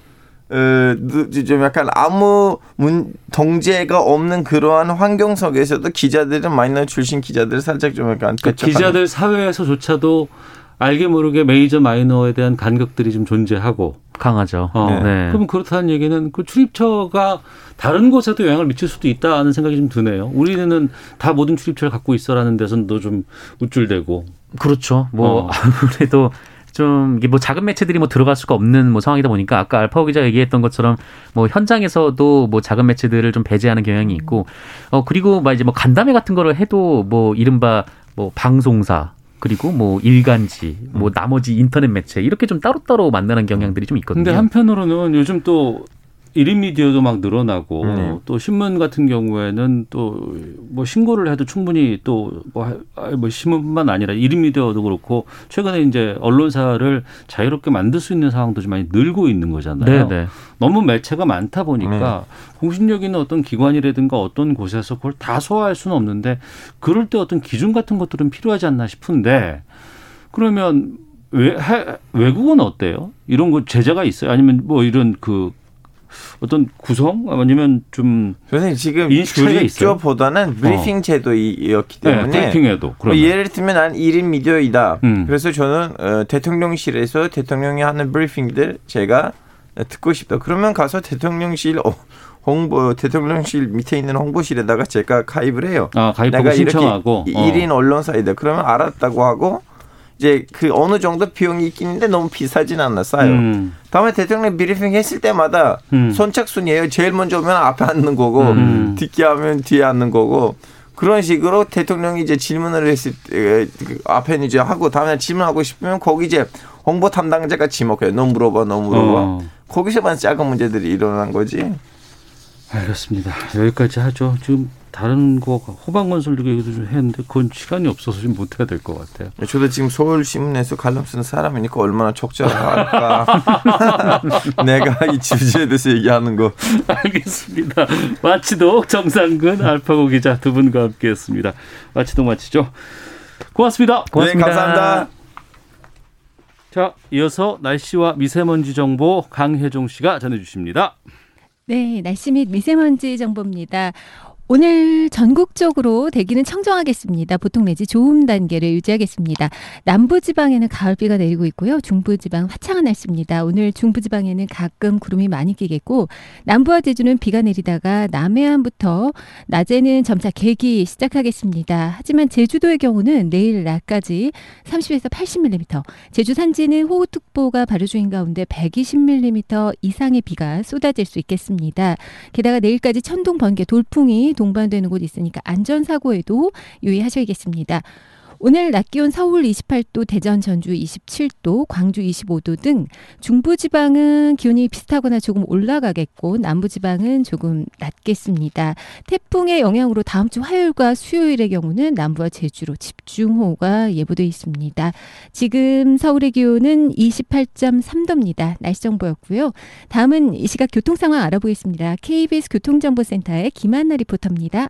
어, 누- 좀 약간 아무 문, 동제가 없는 그러한 환경 속에서도 기자들은 마이너 출신 기자들을 살짝 좀 약간 그러니까 배척하는. 기자들 사회에서조차도 알게 모르게 메이저 마이너에 대한 간격들이 좀 존재하고 강하죠. 어. 네. 그럼 그렇다는 얘기는 그 출입처가 다른 곳에도 영향을 미칠 수도 있다는 생각이 좀 드네요. 우리는 다 모든 출입처를 갖고 있어라는 데서도 좀 우쭐대고. 그렇죠. 뭐 어. 아무래도 좀 이게 뭐 작은 매체들이 뭐 들어갈 수가 없는 뭐 상황이다 보니까 아까 알파오 기자 얘기했던 것처럼 뭐 현장에서도 뭐 작은 매체들을 좀 배제하는 경향이 있고 어 그리고 막 이제 뭐 간담회 같은 거를 해도 뭐 이른바 뭐 방송사 그리고 뭐 일간지 뭐 나머지 인터넷 매체 이렇게 좀 따로따로 만나는 경향들이 좀 있거든요. 근데 한편으로는 요즘 또 1인 미디어도 막 늘어나고 네. 또 신문 같은 경우에는 또 뭐 신고를 해도 충분히 또뭐 뭐 신문뿐만 아니라 1인 미디어도 그렇고 최근에 이제 언론사를 자유롭게 만들 수 있는 상황도 좀 많이 늘고 있는 거잖아요. 네, 네. 너무 매체가 많다 보니까 공신력 있는 어떤 기관이라든가 어떤 곳에서 그걸 다 소화할 수는 없는데 그럴 때 어떤 기준 같은 것들은 필요하지 않나 싶은데 그러면 외, 해, 외국은 어때요? 이런 거 제재가 있어요? 아니면 뭐 이런 그 어떤 구성 아니면 좀 선생님 지금 있어요? 주립조보다는 브리핑 제도이었기 네, 때문에 브리핑에도 뭐 예를 들면 난 1인 미디어이다. 음. 그래서 저는 어, 대통령실에서 대통령이 하는 브리핑들 제가 듣고 싶다. 그러면 가서 대통령실 어, 홍보 대통령실 밑에 있는 홍보실에다가 제가 가입을 해요. 아 가입하고 내가 신청하고 이렇게 어. 1인 언론사이다. 그러면 알았다고 하고 이제 그 어느 정도 비용이 있긴 한데 너무 비싸진 않아 싸요. 음. 다음에 대통령 브리핑 했을 때마다 음. 선착순이에요. 제일 먼저 오면 앞에 앉는 거고 음. 뒤에 하면 뒤에 앉는 거고 그런 식으로 대통령이 이제 질문을 했을 때그 앞에 이제 하고 다음에 질문하고 싶으면 거기 이제 홍보 담당자가 지목해요. 너 물어봐, 너 물어봐. 어. 거기서만 작은 문제들이 일어난 거지. 알겠습니다. 여기까지 하죠. 지금 다른 거 호방건설 얘기도 좀 했는데 그건 시간이 없어서 좀 못해야 될 것 같아요. 저도 지금 서울 신문에서 칼럼 쓰는 사람이니까 얼마나 적절할까. 내가 이 주제에 대해서 얘기하는 거. 알겠습니다. 마치독 정상근 알파고 기자 두 분과 함께했습니다. 마치독 마치죠. 고맙습니다. 고맙습니다. 네, 감사합니다. 자, 이어서 날씨와 미세먼지 정보 강혜종 씨가 전해주십니다. 네, 날씨 및 미세먼지 정보입니다. 오늘 전국적으로 대기는 청정하겠습니다. 보통 내지 좋음 단계를 유지하겠습니다. 남부지방에는 가을비가 내리고 있고요. 중부지방 화창한 날씨입니다. 오늘 중부지방에는 가끔 구름이 많이 끼겠고 남부와 제주는 비가 내리다가 남해안부터 낮에는 점차 개기 시작하겠습니다. 하지만 제주도의 경우는 내일 낮까지 30에서 80mm, 제주 산지는 호우특보가 발효 중인 가운데 120mm 이상의 비가 쏟아질 수 있겠습니다. 게다가 내일까지 천둥, 번개, 돌풍이 동반되는 곳 있으니까 안전사고에도 유의하셔야겠습니다. 오늘 낮 기온 서울 28도, 대전, 전주 27도, 광주 25도 등 중부 지방은 기온이 비슷하거나 조금 올라가겠고 남부 지방은 조금 낮겠습니다. 태풍의 영향으로 다음 주 화요일과 수요일의 경우는 남부와 제주로 집중호우가 예보돼 있습니다. 지금 서울의 기온은 28.3도입니다. 날씨 정보였고요. 다음은 이 시각 교통 상황 알아보겠습니다. KBS 교통정보센터의 김한나 리포터입니다.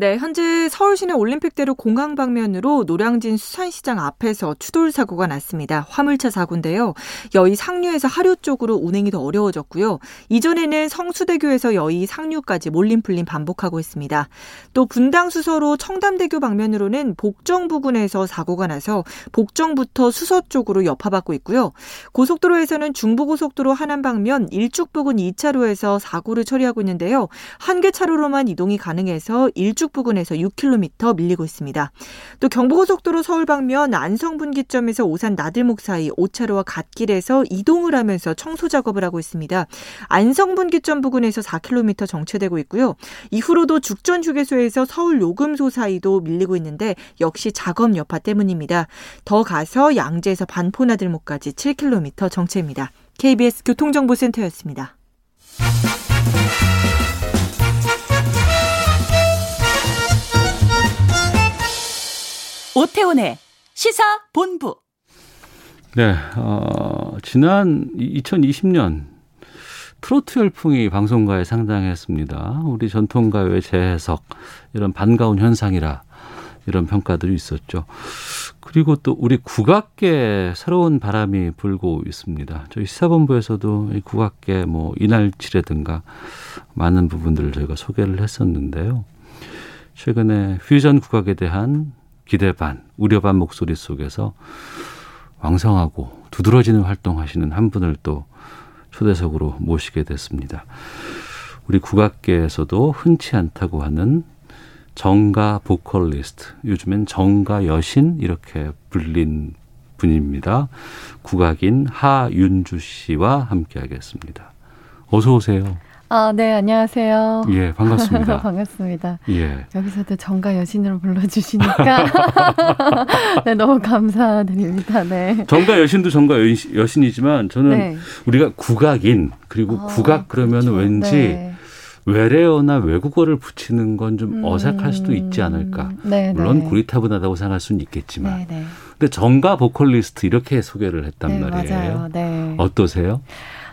네, 현재 서울 시내 올림픽대로 공항 방면으로 노량진 수산시장 앞에서 추돌 사고가 났습니다. 화물차 사고인데요. 여의 상류에서 하류 쪽으로 운행이 더 어려워졌고요. 이전에는 성수대교에서 여의 상류까지 몰림 풀림 반복하고 있습니다. 또 분당 수서로 청담대교 방면으로는 복정 부근에서 사고가 나서 복정부터 수서 쪽으로 여파받고 있고요. 고속도로에서는 중부고속도로 하남 방면 일축 부근 2차로에서 사고를 처리하고 있는데요. 한 개 차로로만 이동이 가능해서 일축 부근에서 6km 밀리고 있습니다. 또 경부고속도로 서울 방면 안성 분기점에서 오산 나들목 사이 5차로와 갓길에서 이동을 하면서 청소 작업을 하고 있습니다. 안성 분기점 부근에서 4km 정체되고 있고요. 이후로도 죽전 휴게소에서 서울 요금소 사이도 밀리고 있는데 역시 작업 여파 때문입니다. 더 가서 양재에서 반포나들목까지 7km 정체입니다. KBS 교통정보센터였습니다. 오태훈의 시사 본부. 네, 어, 지난 2020년 트로트 열풍이 방송가에 상당했습니다. 우리 전통가요의 재해석, 이런 반가운 현상이라 이런 평가들이 있었죠. 그리고 또 우리 국악계 새로운 바람이 불고 있습니다. 저희 시사본부에서도 이 국악계 뭐 이날치라든가 많은 부분들을 저희가 소개를 했었는데요. 최근에 퓨전 국악에 대한 기대 반, 우려 반 목소리 속에서 왕성하고 두드러지는 활동하시는 한 분을 또 초대석으로 모시게 됐습니다. 우리 국악계에서도 흔치 않다고 하는 정가 보컬리스트, 요즘엔 정가 여신 이렇게 불린 분입니다. 국악인 하윤주 씨와 함께 하겠습니다. 어서 오세요. 아, 네, 안녕하세요. 예, 반갑습니다. 반갑습니다. 예. 여기서도 정가 여신으로 불러주시니까 네, 너무 감사드립니다. 네. 정가 여신도 정가 여신, 이지만 저는 네. 우리가 국악인 그리고 아, 국악 그러면 그렇죠. 왠지 네. 외래어나 외국어를 붙이는 건좀 어색할 수도 있지 않을까. 네, 물론 네. 구리타분하다고 생각할 수는 있겠지만. 네, 네. 근데 정가 보컬리스트 이렇게 소개를 했단 네, 말이에요. 맞아요. 네. 어떠세요?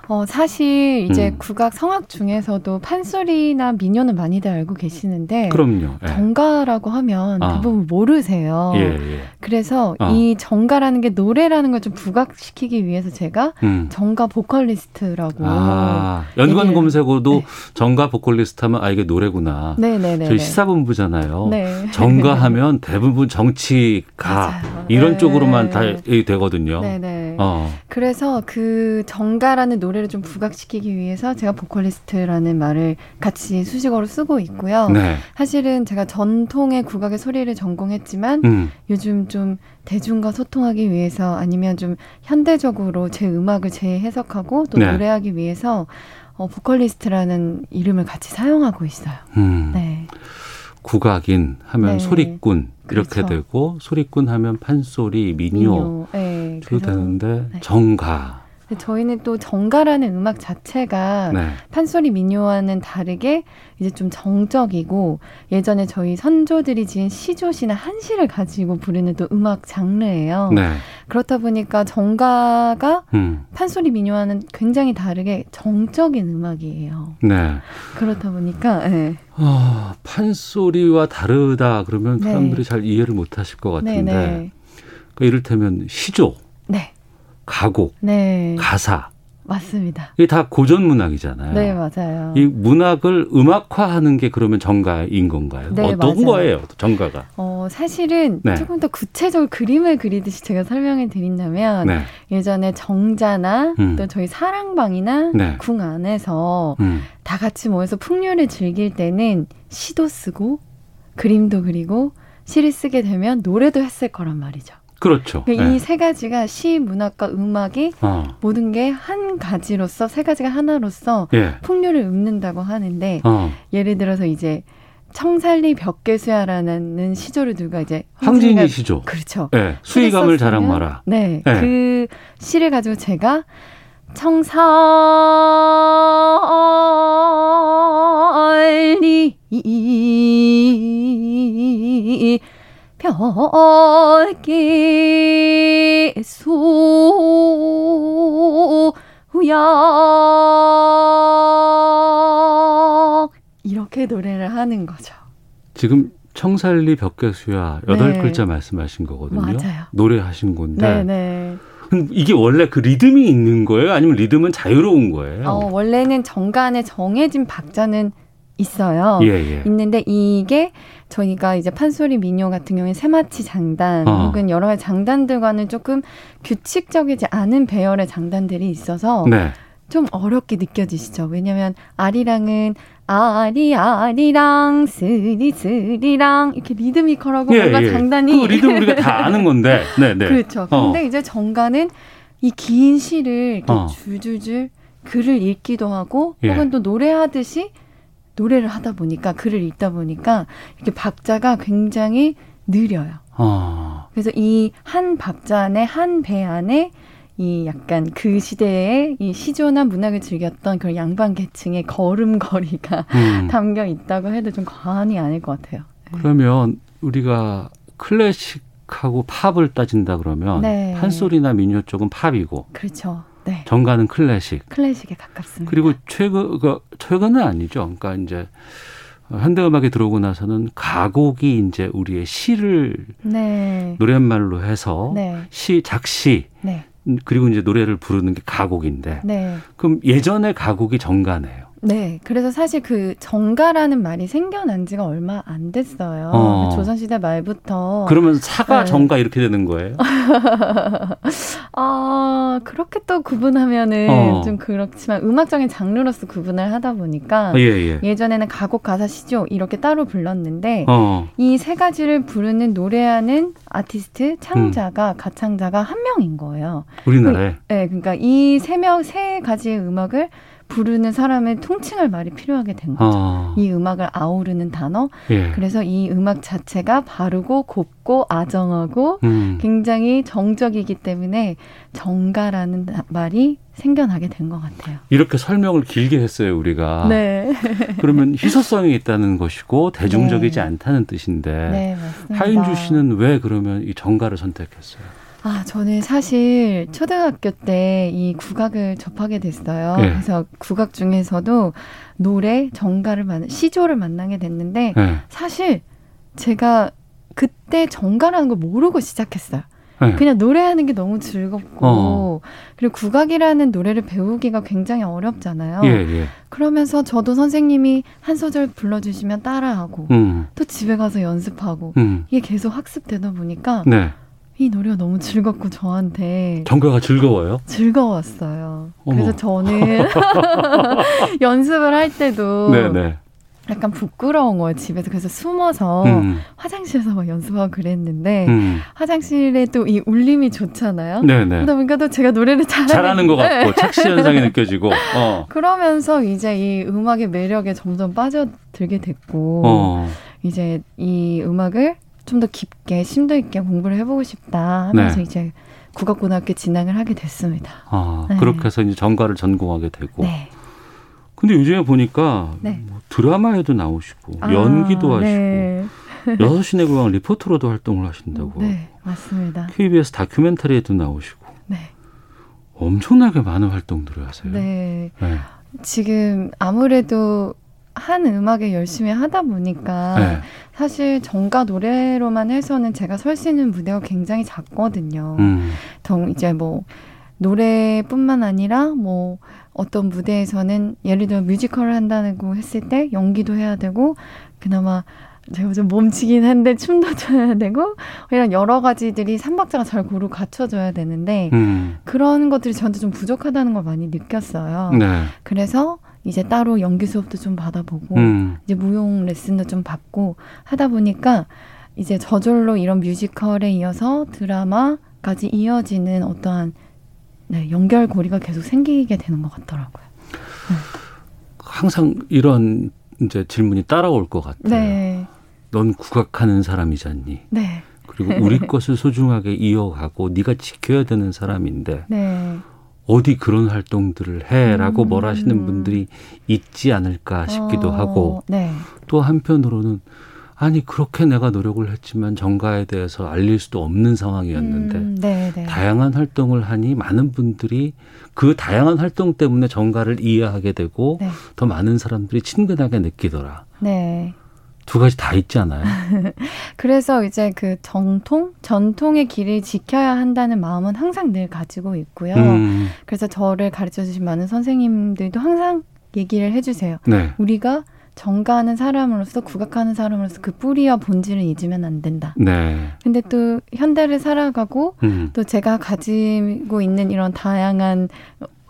어, 사실 이제 음. 국악 성악 중에서도 판소리나 민요는 많이들 알고 계시는데 그럼요. 예. 정가라고 하면 아. 대부분 모르세요. 예, 예. 그래서 아. 이 정가라는 게 노래라는 걸 좀 부각시키기 위해서 제가 음. 정가 보컬리스트라고 아, 연관 검색어도 네. 정가 보컬리스트 하면 아 이게 노래구나. 네 네 네. 저희 시사본부잖아요. 네. 정가 하면 대부분 정치가 이런 네. 쪽으로만 다 되거든요. 네 네. 어. 그래서 그 정가라는 노래 노래를 좀 부각시키기 위해서 제가 보컬리스트라는 말을 같이 수식어로 쓰고 있고요. 네. 사실은 제가 전통의 국악의 소리를 전공했지만 음. 요즘 좀 대중과 소통하기 위해서 아니면 좀 현대적으로 제 음악을 재해석하고 또 네. 노래하기 위해서 어, 보컬리스트라는 이름을 같이 사용하고 있어요. 음. 네. 국악인 하면 네. 소리꾼 이렇게 그렇죠. 되고 소리꾼 하면 판소리, 민요, 민요. 네. 되는데 네. 정가 저희는 또 정가라는 음악 자체가 네. 판소리 민요와는 다르게 이제 좀 정적이고 예전에 저희 선조들이 지은 시조시나 한시를 가지고 부르는 또 음악 장르예요. 네. 그렇다 보니까 정가가 음. 판소리 민요와는 굉장히 다르게 정적인 음악이에요. 네. 그렇다 보니까 네. 어, 판소리와 다르다 그러면 네. 사람들이 잘 이해를 못 하실 것 같은데 네, 네. 그러니까 이를테면 시조, 네. 가곡, 네. 가사 맞습니다. 이게 다 고전 문학이잖아요. 네, 맞아요. 이 문학을 음악화하는 게 그러면 정가인 건가요? 네, 어떤 맞아요. 거예요, 정가가? 어, 사실은 네. 조금 더 구체적으로 그림을 그리듯이 제가 설명해 드린다면 네. 예전에 정자나 음. 또 저희 사랑방이나 네. 궁 안에서 음. 다 같이 모여서 풍류를 즐길 때는 시도 쓰고 그림도 그리고 시를 쓰게 되면 노래도 했을 거란 말이죠. 그렇죠. 그러니까 네. 이세 가지가 시, 문학과 음악이 어. 모든 게 한 가지로서 세 가지가 하나로서 예. 풍류를 읊는다고 하는데 어. 예를 들어서 이제 청살리 벽계수야라는 시조를 누가 이제 황진이 시조. 그렇죠. 네. 수의감을 자랑 마라. 네. 네. 그 시를 가지고 제가 청살리 벽기 수야 이렇게 노래를 하는 거죠. 지금 청살리 벽계수야 여덟 네. 글자 말씀하신 거거든요. 맞아요. 노래하신 건데. 네네. 이게 원래 그 리듬이 있는 거예요? 아니면 리듬은 자유로운 거예요? 어, 원래는 정간에 정해진 박자는 있어요. 예, 예. 있는데 이게 저희가 이제 판소리 민요 같은 경우에 세마치 장단 어. 혹은 여러 가지 장단들과는 조금 규칙적이지 않은 배열의 장단들이 있어서 네. 좀 어렵게 느껴지시죠. 왜냐하면 아리랑은 아리 아리랑 스리 스리랑 이렇게 리드미컬하고 예, 뭔가 예. 장단이 그 리듬 우리가 다 아는 건데. 네, 네. 그렇죠. 어. 근데 이제 정가는 이 긴 시를 이렇게 어. 줄줄줄 글을 읽기도 하고 예. 혹은 또 노래하듯이 노래를 하다 보니까 글을 읽다 보니까 이렇게 박자가 굉장히 느려요. 어. 그래서 이 한 박자 안에 한 배 안에 이 약간 그 시대에 이 시조나 문학을 즐겼던 그런 양반 계층의 걸음걸이가 음. 담겨 있다고 해도 좀 과언이 아닐 것 같아요. 네. 그러면 우리가 클래식하고 팝을 따진다 그러면 네. 판소리나 민요 쪽은 팝이고 그렇죠. 네. 정가는 클래식. 클래식에 가깝습니다. 그리고 최근 그 최근은 아니죠. 그러니까 이제 현대 음악에 들어오고 나서는 가곡이 이제 우리의 시를 네. 노랫말로 해서 네. 시 작시 네. 그리고 이제 노래를 부르는 게 가곡인데 네. 그럼 예전에 가곡이 정가네요. 네. 그래서 사실 그 정가라는 말이 생겨난 지가 얼마 안 됐어요. 어. 조선시대 말부터. 그러면 사가 네. 정가 이렇게 되는 거예요? 아, 그렇게 또 구분하면은 어. 좀 그렇지만 음악적인 장르로서 구분을 하다 보니까 예, 예. 전에는 가곡 가사 시조 이렇게 따로 불렀는데 어. 이세 가지를 부르는 노래하는 아티스트 창자가 음. 가창자가 한 명인 거예요. 우리나라에. 그, 네, 그러니까 이 세 명 세 가지의 음악을 부르는 사람의 통칭할 말이 필요하게 된 거죠. 어. 이 음악을 아우르는 단어. 예. 그래서 이 음악 자체가 바르고 곱고 아정하고 음. 굉장히 정적이기 때문에 정가라는 말이 생겨나게 된 것 같아요. 이렇게 설명을 길게 했어요, 우리가. 네. 그러면 희소성이 있다는 것이고 대중적이지 네. 않다는 뜻인데 네, 하인주 씨는 왜 그러면 이 정가를 선택했어요? 아, 저는 사실 초등학교 때 이 국악을 접하게 됐어요. 네. 그래서 국악 중에서도 노래, 정가를 만 시조를 만나게 됐는데 네. 사실 제가 그때 정가라는 걸 모르고 시작했어요. 네. 그냥 노래하는 게 너무 즐겁고 어. 그리고 국악이라는 노래를 배우기가 굉장히 어렵잖아요. 예, 예. 그러면서 저도 선생님이 한 소절 불러주시면 따라하고 음. 또 집에 가서 연습하고 음. 이게 계속 학습되다 보니까 네. 이 노래가 너무 즐겁고 저한테 정가가 즐거워요? 즐거웠어요. 어머. 그래서 저는 연습을 할 때도 네네. 약간 부끄러운 거예요 집에서 그래서 숨어서 음. 화장실에서 막 연습하고 그랬는데 음. 화장실에 또 이 울림이 좋잖아요. 네네. 그러다 보니까 또 제가 노래를 잘하는, 잘하는 것 같고 네. 착시 현상이 느껴지고 어. 그러면서 이제 이 음악의 매력에 점점 빠져들게 됐고 어. 이제 이 음악을 좀 더 깊게 심도 있게 공부를 해보고 싶다 하면서 네. 이제 국악고등학교 진학을 하게 됐습니다. 아, 네. 그렇게 해서 이제 전가를 전공하게 되고. 네. 근데 요즘에 보니까 네. 뭐 드라마에도 나오시고 아, 연기도 하시고 여섯 시내 고향 리포터로도 활동을 하신다고. 네, 맞습니다. KBS 다큐멘터리에도 나오시고. 네. 엄청나게 많은 활동들을 하세요. 네. 네. 지금 아무래도 한 음악에 열심히 하다 보니까 네. 사실 정가 노래로만 해서는 제가 설 수 있는 무대가 굉장히 작거든요. 음. 이제 뭐 노래뿐만 아니라 뭐 어떤 무대에서는 예를 들어 뮤지컬을 한다고 했을 때 연기도 해야 되고 그나마 제가 좀 몸치긴 한데 춤도 춰야 되고 이런 여러 가지들이 삼박자가 잘 고루 갖춰져야 되는데 음. 그런 것들이 저한테 좀 부족하다는 걸 많이 느꼈어요. 네. 그래서 이제 따로 연기 수업도 좀 받아보고 음. 이제 무용 레슨도 좀 받고 하다 보니까 이제 저절로 이런 뮤지컬에 이어서 드라마까지 이어지는 어떠한 네, 연결고리가 계속 생기게 되는 것 같더라고요. 네. 항상 이런 이제 질문이 따라올 것 같아요. 네. 넌 국악하는 사람이잖니. 네. 그리고 우리 것을 소중하게 이어가고 네가 지켜야 되는 사람인데 네. 어디 그런 활동들을 해라고 음. 뭘 하시는 분들이 있지 않을까 싶기도 어, 하고 네. 또 한편으로는 아니 그렇게 내가 노력을 했지만 정가에 대해서 알릴 수도 없는 상황이었는데 음, 네, 네. 다양한 활동을 하니 많은 분들이 그 다양한 활동 때문에 정가를 이해하게 되고 네. 더 많은 사람들이 친근하게 느끼더라. 네. 두 가지 다 있잖아요. 그래서 이제 그 정통, 전통의 길을 지켜야 한다는 마음은 항상 늘 가지고 있고요. 음. 그래서 저를 가르쳐 주신 많은 선생님들도 항상 얘기를 해주세요. 네. 우리가 정가하는 사람으로서 국악하는 사람으로서 그 뿌리와 본질을 잊으면 안 된다. 네. 근데 또 현대를 살아가고 음. 또 제가 가지고 있는 이런 다양한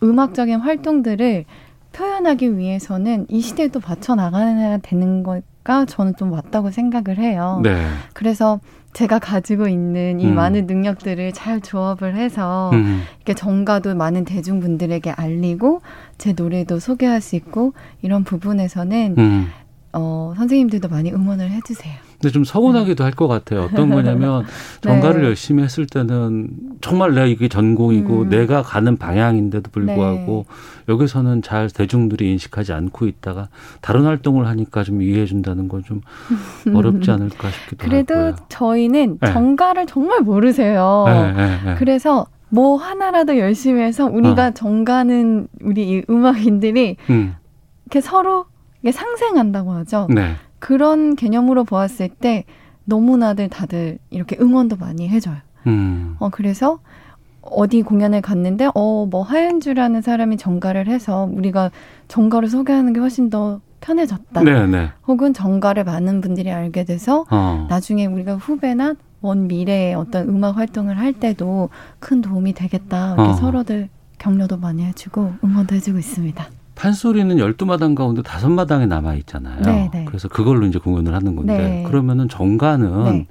음악적인 활동들을 표현하기 위해서는 이 시대에 또 받쳐 나가야 되는 것 가 저는 좀 맞다고 생각을 해요. 네. 그래서 제가 가지고 있는 이 음. 많은 능력들을 잘 조합을 해서 음. 이렇게 정가도 많은 대중분들에게 알리고 제 노래도 소개할 수 있고 이런 부분에서는 음. 어, 선생님들도 많이 응원을 해주세요. 근데 좀 서운하기도 할 것 같아요. 어떤 거냐면 네. 전가를 열심히 했을 때는 정말 내가 이게 전공이고 음. 내가 가는 방향인데도 불구하고 네. 여기서는 잘 대중들이 인식하지 않고 있다가 다른 활동을 하니까 좀 이해해 준다는 건 좀 어렵지 않을까 싶기도 그래도 하고요. 그래도 저희는 네. 정가를 정말 모르세요. 네, 네, 네. 그래서 뭐 하나라도 열심히 해서 우리가 어. 정가는 우리 음악인들이 음. 이렇게 서로 상생한다고 하죠. 네. 그런 개념으로 보았을 때 너무나들 다들 이렇게 응원도 많이 해줘요. 음. 어, 그래서 어디 공연을 갔는데, 어, 뭐, 하연주라는 사람이 정가를 해서 우리가 정가를 소개하는 게 훨씬 더 편해졌다. 네네. 네. 혹은 정가를 많은 분들이 알게 돼서 어. 나중에 우리가 후배나 먼 미래에 어떤 음악 활동을 할 때도 큰 도움이 되겠다. 이렇게 어. 서로들 격려도 많이 해주고 응원도 해주고 있습니다. 판소리는 열두 마당 가운데 다섯 마당에 남아 있잖아요. 네네. 네. 그래서 그걸로 이제 공연을 하는 건데 네. 그러면은 정가는 네.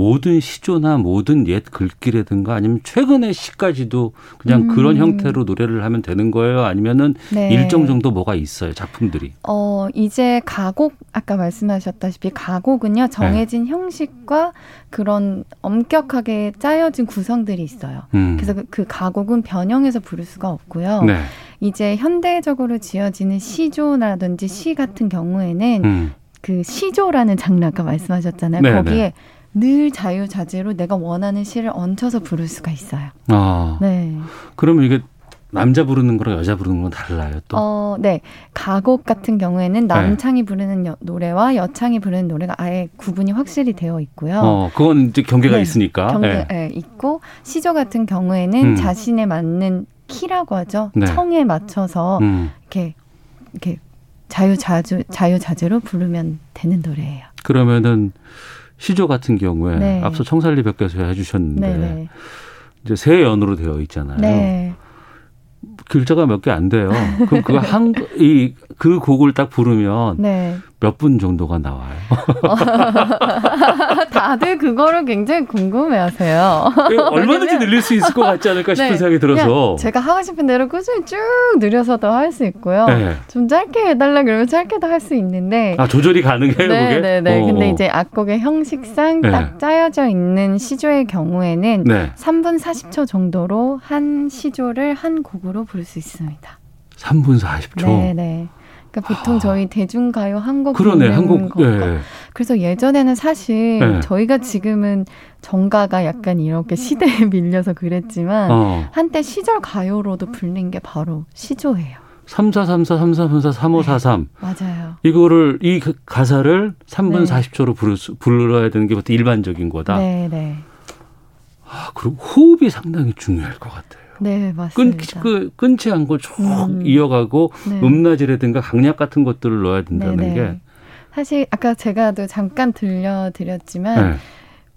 모든 시조나 모든 옛 글귀라든가 아니면 최근의 시까지도 그냥 음. 그런 형태로 노래를 하면 되는 거예요? 아니면은 네. 일정 정도 뭐가 있어요, 작품들이? 어, 이제 가곡 아까 말씀하셨다시피 가곡은요. 정해진 네. 형식과 그런 엄격하게 짜여진 구성들이 있어요. 음. 그래서 그, 그 가곡은 변형해서 부를 수가 없고요. 네. 이제 현대적으로 지어지는 시조라든지 시 같은 경우에는 음. 그 시조라는 장르 아까 말씀하셨잖아요. 네, 거기에 네. 늘 자유자재로 내가 원하는 시를 얹혀서 부를 수가 있어요. 아. 네. 그러면 이게 남자 부르는 거랑 여자 부르는 건 달라요, 또? 어, 네. 가곡 같은 경우에는 남창이 네. 부르는 여, 노래와 여창이 부르는 노래가 아예 구분이 확실히 되어 있고요. 어, 그건 이제 경계가 네. 있으니까. 경계, 네. 네. 있고, 시조 같은 경우에는 음. 자신에 맞는 키라고 하죠. 네. 청에 맞춰서 음. 이렇게, 이렇게 자유자주, 자유자재로 부르면 되는 노래예요. 그러면은, 시조 같은 경우에 네. 앞서 청살리 벽께서 해주셨는데 네, 네. 이제 세 연으로 되어 있잖아요. 네. 글자가 몇 개 안 돼요. 그럼 그거 한이그 곡을 딱 부르면 네. 몇 분 정도가 나와요? 다들 그거를 굉장히 궁금해하세요. 얼마든지 늘릴 수 있을 것 같지 않을까 싶은 네, 생각이 들어서 제가 하고 싶은 대로 꾸준히 쭉 늘려서도 할 수 있고요. 네. 좀 짧게 해달라 그러면 짧게도 할 수 있는데 아 조절이 가능해요, 네, 그게? 네, 네. 근데 이제 악곡의 형식상 네. 딱 짜여져 있는 시조의 경우에는 네. 3분 40초 정도로 한 시조를 한 곡으로 부를 수 있습니다. 3분 40초. 네, 네. 그러니까 보통 아. 저희 대중가요 한곡 그러네 한곡 예. 그래서 예전에는 사실 예. 저희가 지금은 정가가 약간 이렇게 시대에 밀려서 그랬지만 어. 한때 시절 가요로도 불린 게 바로 시조예요. 3434 3434 3543. 네, 맞아요. 이거를 이그 가사를 3분 네. 40초로 부를 수, 불러야 되는 게 보통 일반적인 거다. 네, 네. 아, 그리고 호흡이 상당히 중요할 것 같아요. 네, 맞습니다. 끊, 끊지 않고 쭉 음. 이어가고 네. 음낮이라든가 강약 같은 것들을 넣어야 된다는 네네. 게 사실 아까 제가도 잠깐 들려드렸지만 네.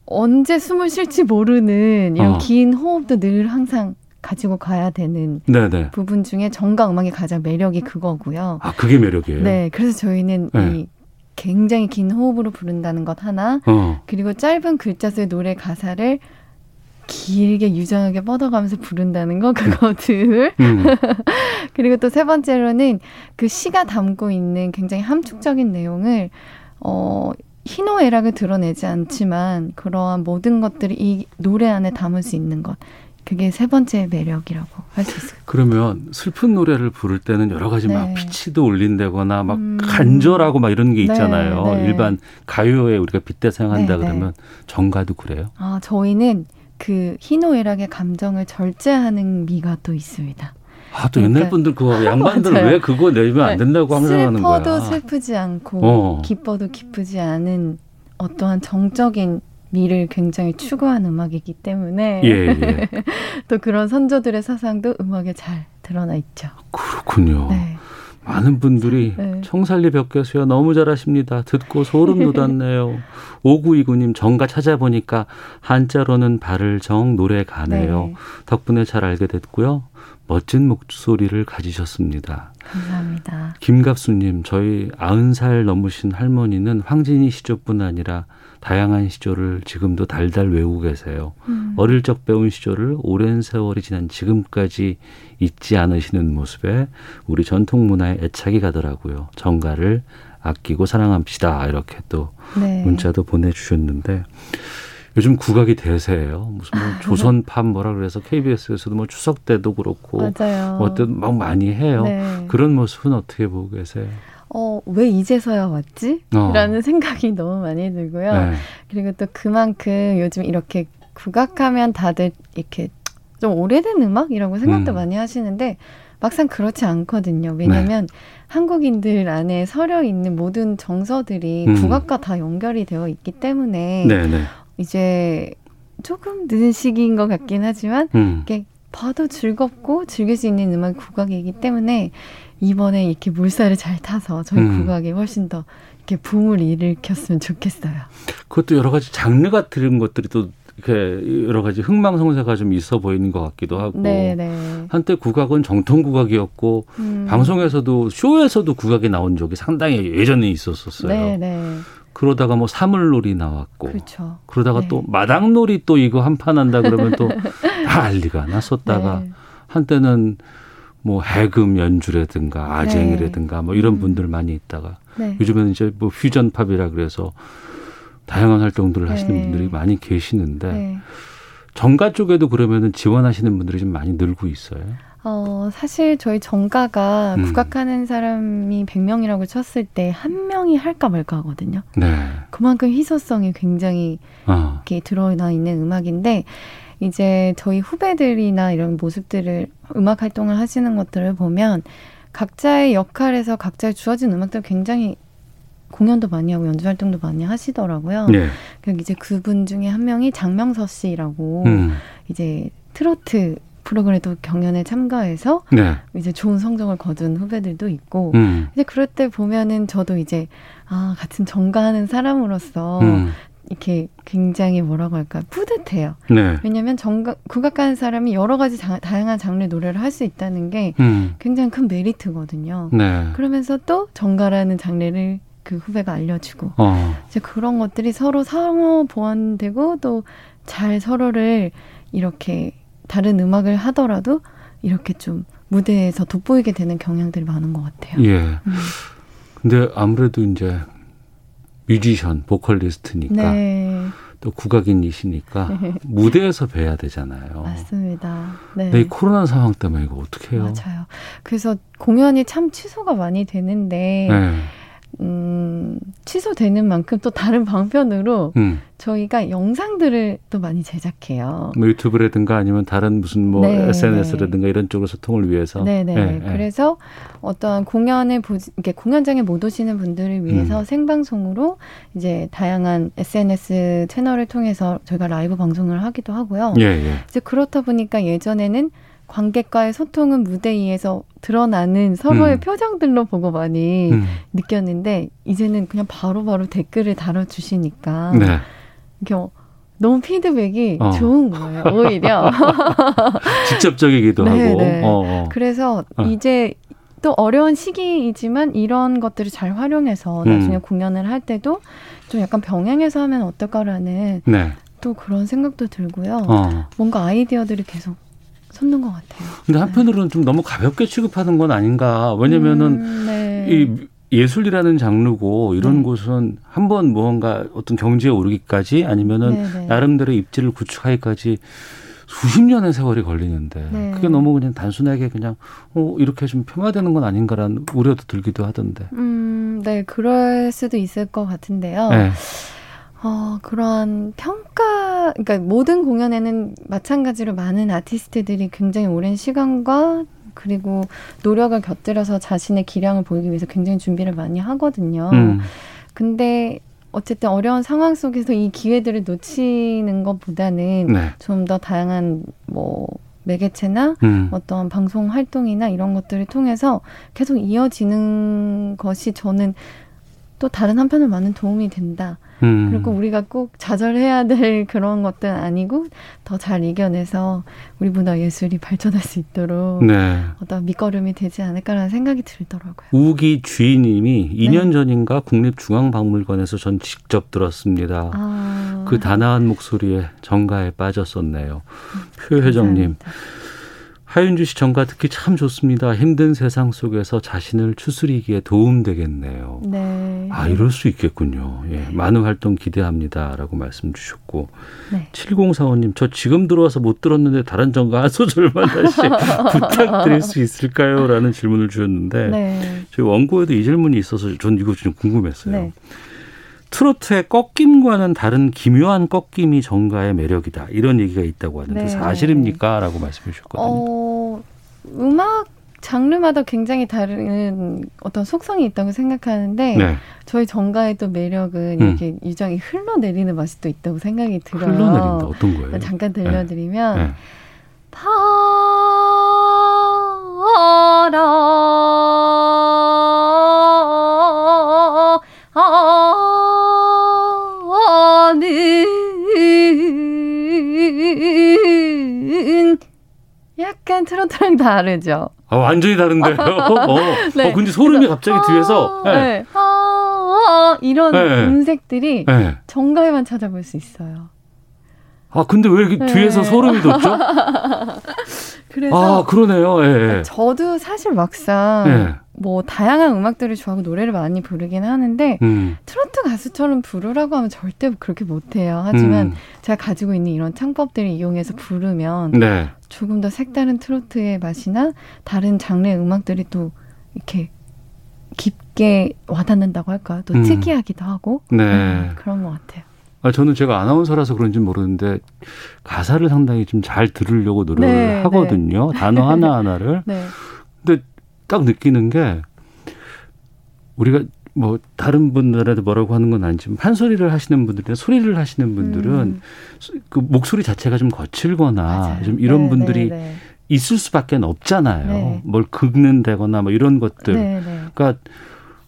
언제 숨을 쉴지 모르는 이런 어. 긴 호흡도 늘 항상 가지고 가야 되는 네네. 부분 중에 정가 음악의 가장 매력이 그거고요. 아, 그게 매력이에요. 네, 그래서 저희는 네. 이 굉장히 긴 호흡으로 부른다는 것 하나, 어. 그리고 짧은 글자 수의 노래 가사를 길게 유정하게 뻗어가면서 부른다는 거 그거들 음. 그리고 또 세 번째로는 그 시가 담고 있는 굉장히 함축적인 내용을 어 희노애락을 드러내지 않지만 그러한 모든 것들이 이 노래 안에 담을 수 있는 것 그게 세 번째 매력이라고 할 수 있어요. 그러면 슬픈 노래를 부를 때는 여러 가지 네. 막 피치도 올린다거나 막 음. 간절하고 막 이런 게 네, 있잖아요. 네, 네. 일반 가요에 우리가 빗대 사용한다 네, 네. 그러면 정가도 그래요? 아 저희는 그 희노애락의 감정을 절제하는 미가 또 있습니다. 아, 또 그러니까, 옛날 분들 그거 양반들은 왜 그거 내면 안 된다고 항상 하는 거야. 슬퍼도 슬프지 않고 어. 기뻐도 기쁘지 않은 어떠한 정적인 미를 굉장히 추구한 음악이기 때문에 예, 예. 또 그런 선조들의 사상도 음악에 잘 드러나 있죠. 그렇군요. 네. 많은 분들이 네. 청살리 벽 교수야 너무 잘하십니다. 듣고 소름 돋았네요. 오구이구님 정가 찾아보니까 한자로는 발을 정 노래 가네요. 네. 덕분에 잘 알게 됐고요. 멋진 목소리를 가지셨습니다. 감사합니다. 김갑수님 저희 아흔 살 넘으신 할머니는 황진이 시조뿐 아니라 다양한 시조를 지금도 달달 외우고 계세요. 음. 어릴 적 배운 시조를 오랜 세월이 지난 지금까지 잊지 않으시는 모습에 우리 전통 문화에 애착이 가더라고요. 정가를 아끼고 사랑합시다. 이렇게 또 네. 문자도 보내주셨는데 요즘 국악이 대세예요. 무슨 뭐 조선팝 뭐라 그래서 KBS에서도 뭐 추석 때도 그렇고 맞아요. 어떤 막 많이 해요. 네. 그런 모습은 어떻게 보고 계세요? 어, 왜 이제서야 왔지? 어. 라는 생각이 너무 많이 들고요. 네. 그리고 또 그만큼 요즘 이렇게 국악하면 다들 이렇게 좀 오래된 음악이라고 생각도 음. 많이 하시는데 막상 그렇지 않거든요. 왜냐면 네. 한국인들 안에 서려 있는 모든 정서들이 음. 국악과 다 연결이 되어 있기 때문에 네, 네. 이제 조금 늦은 시기인 것 같긴 하지만 음. 이게 봐도 즐겁고 즐길 수 있는 음악이 국악이기 때문에 이번에 이렇게 물살을 잘 타서 저희 음. 국악에 훨씬 더 이렇게 붐을 일으켰으면 좋겠어요. 그것도 여러 가지 장르가 들은 것들이 또 이렇게 여러 가지 흥망성쇠가 좀 있어 보이는 것 같기도 하고 네네. 네. 한때 국악은 정통 국악이었고 음. 방송에서도 쇼에서도 국악이 나온 적이 상당히 예전에 있었었어요. 네네. 네. 그러다가 뭐 사물놀이 나왔고 그렇죠. 그러다가 네. 또 마당놀이 또 이거 한 판 한다 그러면 또 난리가 났었다가 네. 한때는 뭐 해금 연주라든가 아쟁이라든가 뭐 이런 음. 분들 많이 있다가 네. 요즘에는 이제 뭐 퓨전 팝이라 그래서 다양한 활동들을 하시는 네. 분들이 많이 계시는데 네. 정가 쪽에도 그러면은 지원하시는 분들이 좀 많이 늘고 있어요. 어, 사실 저희 정가가 음. 국악하는 사람이 100명이라고 쳤을 때 한 명이 할까 말까 하거든요. 네. 그만큼 희소성이 굉장히 어. 이렇게 드러나 있는 음악인데 이제 저희 후배들이나 이런 모습들을 음악 활동을 하시는 것들을 보면 각자의 역할에서 각자의 주어진 음악들 굉장히 공연도 많이 하고 연주 활동도 많이 하시더라고요. 네. 그리고 이제 그분 중에 한 명이 장명서 씨라고 음. 이제 트로트 프로그램도 경연에 참가해서 네. 이제 좋은 성적을 거둔 후배들도 있고 음. 이제 그럴 때 보면은 저도 이제 아 같은 정가하는 사람으로서 음. 이렇게 굉장히 뭐라고 할까 뿌듯해요. 네. 왜냐하면 정가 국악 하는 사람이 여러 가지 자, 다양한 장르의 노래를 할 수 있다는 게 음. 굉장히 큰 메리트거든요. 네. 그러면서 또 정가라는 장르를 그 후배가 알려주고 어. 이제 그런 것들이 서로 상호 보완되고 또 잘 서로를 이렇게 다른 음악을 하더라도 이렇게 좀 무대에서 돋보이게 되는 경향들이 많은 것 같아요. 예. 음. 근데 아무래도 이제 뮤지션, 보컬리스트니까 네. 또 국악인이시니까 무대에서 뵈야 되잖아요. 맞습니다. 네. 근데 이 코로나 상황 때문에 이거 어떻게 해요? 맞아요. 그래서 공연이 참 취소가 많이 되는데 네. 음, 취소되는 만큼 또 다른 방편으로 음. 저희가 영상들을 또 많이 제작해요. 뭐 유튜브라든가 아니면 다른 무슨 뭐 네, SNS라든가 이런 쪽으로 소통을 위해서. 네네. 네, 네. 그래서 어떤 공연을 보지, 이렇게 공연장에 못 오시는 분들을 위해서 음. 생방송으로 이제 다양한 SNS 채널을 통해서 저희가 라이브 방송을 하기도 하고요. 예, 예. 이제 그렇다 보니까 예전에는 관객과의 소통은 무대 위에서 드러나는 서로의 음. 표정들로 보고 많이 음. 느꼈는데 이제는 그냥 바로바로 바로 댓글을 달아주시니까 네. 이게 너무 피드백이 어. 좋은 거예요 오히려 직접적이기도 네네. 하고 네. 어, 어. 그래서 어. 이제 또 어려운 시기이지만 이런 것들을 잘 활용해서 나중에 음. 공연을 할 때도 좀 약간 병행해서 하면 어떨까라는 네. 또 그런 생각도 들고요. 어. 뭔가 아이디어들이 계속 솟는 것 같아요. 근데 한편으로는 네. 좀 너무 가볍게 취급하는 건 아닌가. 왜냐면은 음, 네. 이 예술이라는 장르고 이런 네. 곳은 한 번 무언가 어떤 경지에 오르기까지 아니면은 네, 네. 나름대로 입지를 구축하기까지 수십 년의 세월이 걸리는데 네. 그게 너무 그냥 단순하게 그냥 어 이렇게 좀 폄하되는 건 아닌가라는 우려도 들기도 하던데. 음, 네, 그럴 수도 있을 것 같은데요. 네. 어, 그러한 평가, 그러니까 모든 공연에는 마찬가지로 많은 아티스트들이 굉장히 오랜 시간과 그리고 노력을 곁들여서 자신의 기량을 보이기 위해서 굉장히 준비를 많이 하거든요. 음. 근데 어쨌든 어려운 상황 속에서 이 기회들을 놓치는 것보다는 네. 좀더 다양한 뭐 매개체나 음. 어떤 방송 활동이나 이런 것들을 통해서 계속 이어지는 것이 저는 또 다른 한편으로 많은 도움이 된다. 음. 그리고 우리가 꼭 좌절해야 될 그런 것들은 아니고 더 잘 이겨내서 우리 문화 예술이 발전할 수 있도록 네. 어떤 밑거름이 되지 않을까라는 생각이 들더라고요. 우기 주인님이 네. 2년 전인가 국립중앙박물관에서 전 직접 들었습니다. 아. 그 단아한 목소리에 정가에 빠졌었네요. 표혜정님. 하윤주 씨 전가 듣기 참 좋습니다. 힘든 세상 속에서 자신을 추스리기에 도움되겠네요. 네. 아, 이럴 수 있겠군요. 예. 많은 활동 기대합니다 라고 말씀 주셨고. 네. 7045님, 저 지금 들어와서 못 들었는데 다른 전가 한 소절만 다시 부탁드릴 수 있을까요? 라는 질문을 주셨는데. 네. 저희 원고에도 이 질문이 있어서 전 이거 좀 궁금했어요. 네. 트로트의 꺾임과는 다른 기묘한 꺾임이 정가의 매력이다. 이런 얘기가 있다고 하는데 네. 사실입니까? 라고 말씀해 주셨거든요. 어, 음악 장르마다 굉장히 다른 어떤 속성이 있다고 생각하는데 네. 저희 정가의 또 매력은 음. 이렇게 유정이 흘러내리는 맛이 또 있다고 생각이 들어요. 흘러내린다. 어떤 거예요? 잠깐 들려드리면 네. 네. 바라 약간 트로트랑 다르죠. 아, 완전히 다른데요. 어, 네. 어, 근데 소름이 갑자기 뒤에서 네. 네. 아, 아, 이런 네. 음색들이 네. 정가에만 찾아볼 수 있어요. 아, 근데 왜 네. 뒤에서 소름이 돋죠? 그래서 아, 그러네요. 예. 저도 사실 막상 예. 뭐 다양한 음악들을 좋아하고 노래를 많이 부르긴 하는데 음. 트로트 가수처럼 부르라고 하면 절대 그렇게 못해요. 하지만 음. 제가 가지고 있는 이런 창법들을 이용해서 부르면 네. 조금 더 색다른 트로트의 맛이나 다른 장르의 음악들이 또 이렇게 깊게 와닿는다고 할까요? 또 음. 특이하기도 하고 네. 음, 그런 것 같아요. 아, 저는 제가 아나운서라서 그런지 모르는데 가사를 상당히 좀 잘 들으려고 노력을 네, 네. 하거든요. 네. 단어 하나 하나를. 네. 근데 딱 느끼는 게 우리가 뭐 다른 분들한테 뭐라고 하는 건 아니지만 한 소리를 하시는 분들이나 소리를 하시는 분들은 음. 그 목소리 자체가 좀 거칠거나 맞아요. 좀 이런 네, 분들이 네, 네. 있을 수밖에 없잖아요. 네. 뭘 긁는다거나 뭐 이런 것들. 네, 그러니까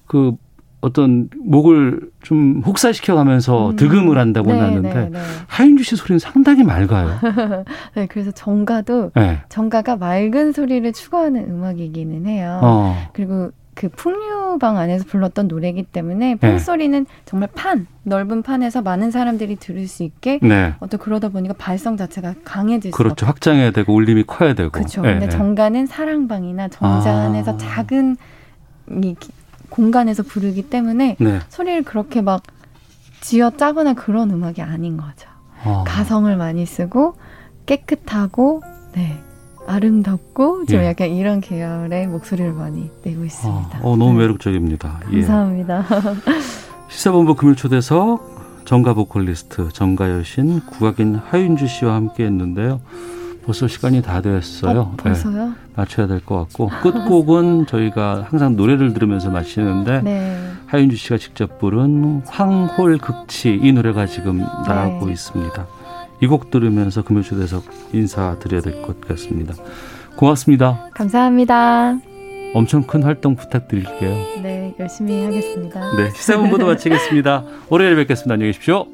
그 어떤 목을 좀 혹사시켜 가면서 음. 득음을 한다고 네, 하는데 네, 네. 하윤주 씨 소리는 상당히 맑아요. 네, 그래서 정가도 네. 정가가 맑은 소리를 추구하는 음악이기는 해요. 어. 그리고 그 풍류방 안에서 불렀던 노래이기 때문에 판소리는 네. 정말 판 넓은 판에서 많은 사람들이 들을 수 있게 네. 어떤 그러다 보니까 발성 자체가 강해질 수 그렇죠 확장해야 되고 울림이 커야 되고 그렇죠 네. 근데 정가는 사랑방이나 정자 안에서 아. 작은 이 공간에서 부르기 때문에 네. 소리를 그렇게 막 지어 짜거나 그런 음악이 아닌 거죠 아. 가성을 많이 쓰고 깨끗하고 네 아름답고 좀 예. 약간 이런 계열의 목소리를 많이 내고 있습니다. 아, 어, 너무 네. 매력적입니다. 예. 감사합니다. 예. 시사본부 금요 초대석 정가 보컬리스트 정가 여신 국악인 하윤주 씨와 함께 했는데요. 벌써 시간이 다 됐어요. 어, 벌써요? 네, 맞춰야 될 것 같고 끝곡은 저희가 항상 노래를 들으면서 마치는데 네. 하윤주 씨가 직접 부른 황홀극치 이 노래가 지금 나가고 네. 있습니다. 이 곡 들으면서 금요초대석 인사드려야 될 것 같습니다. 고맙습니다. 감사합니다. 엄청 큰 활동 부탁드릴게요. 네, 열심히 하겠습니다. 네, 시사본부도 마치겠습니다. 월요일에 뵙겠습니다. 안녕히 계십시오.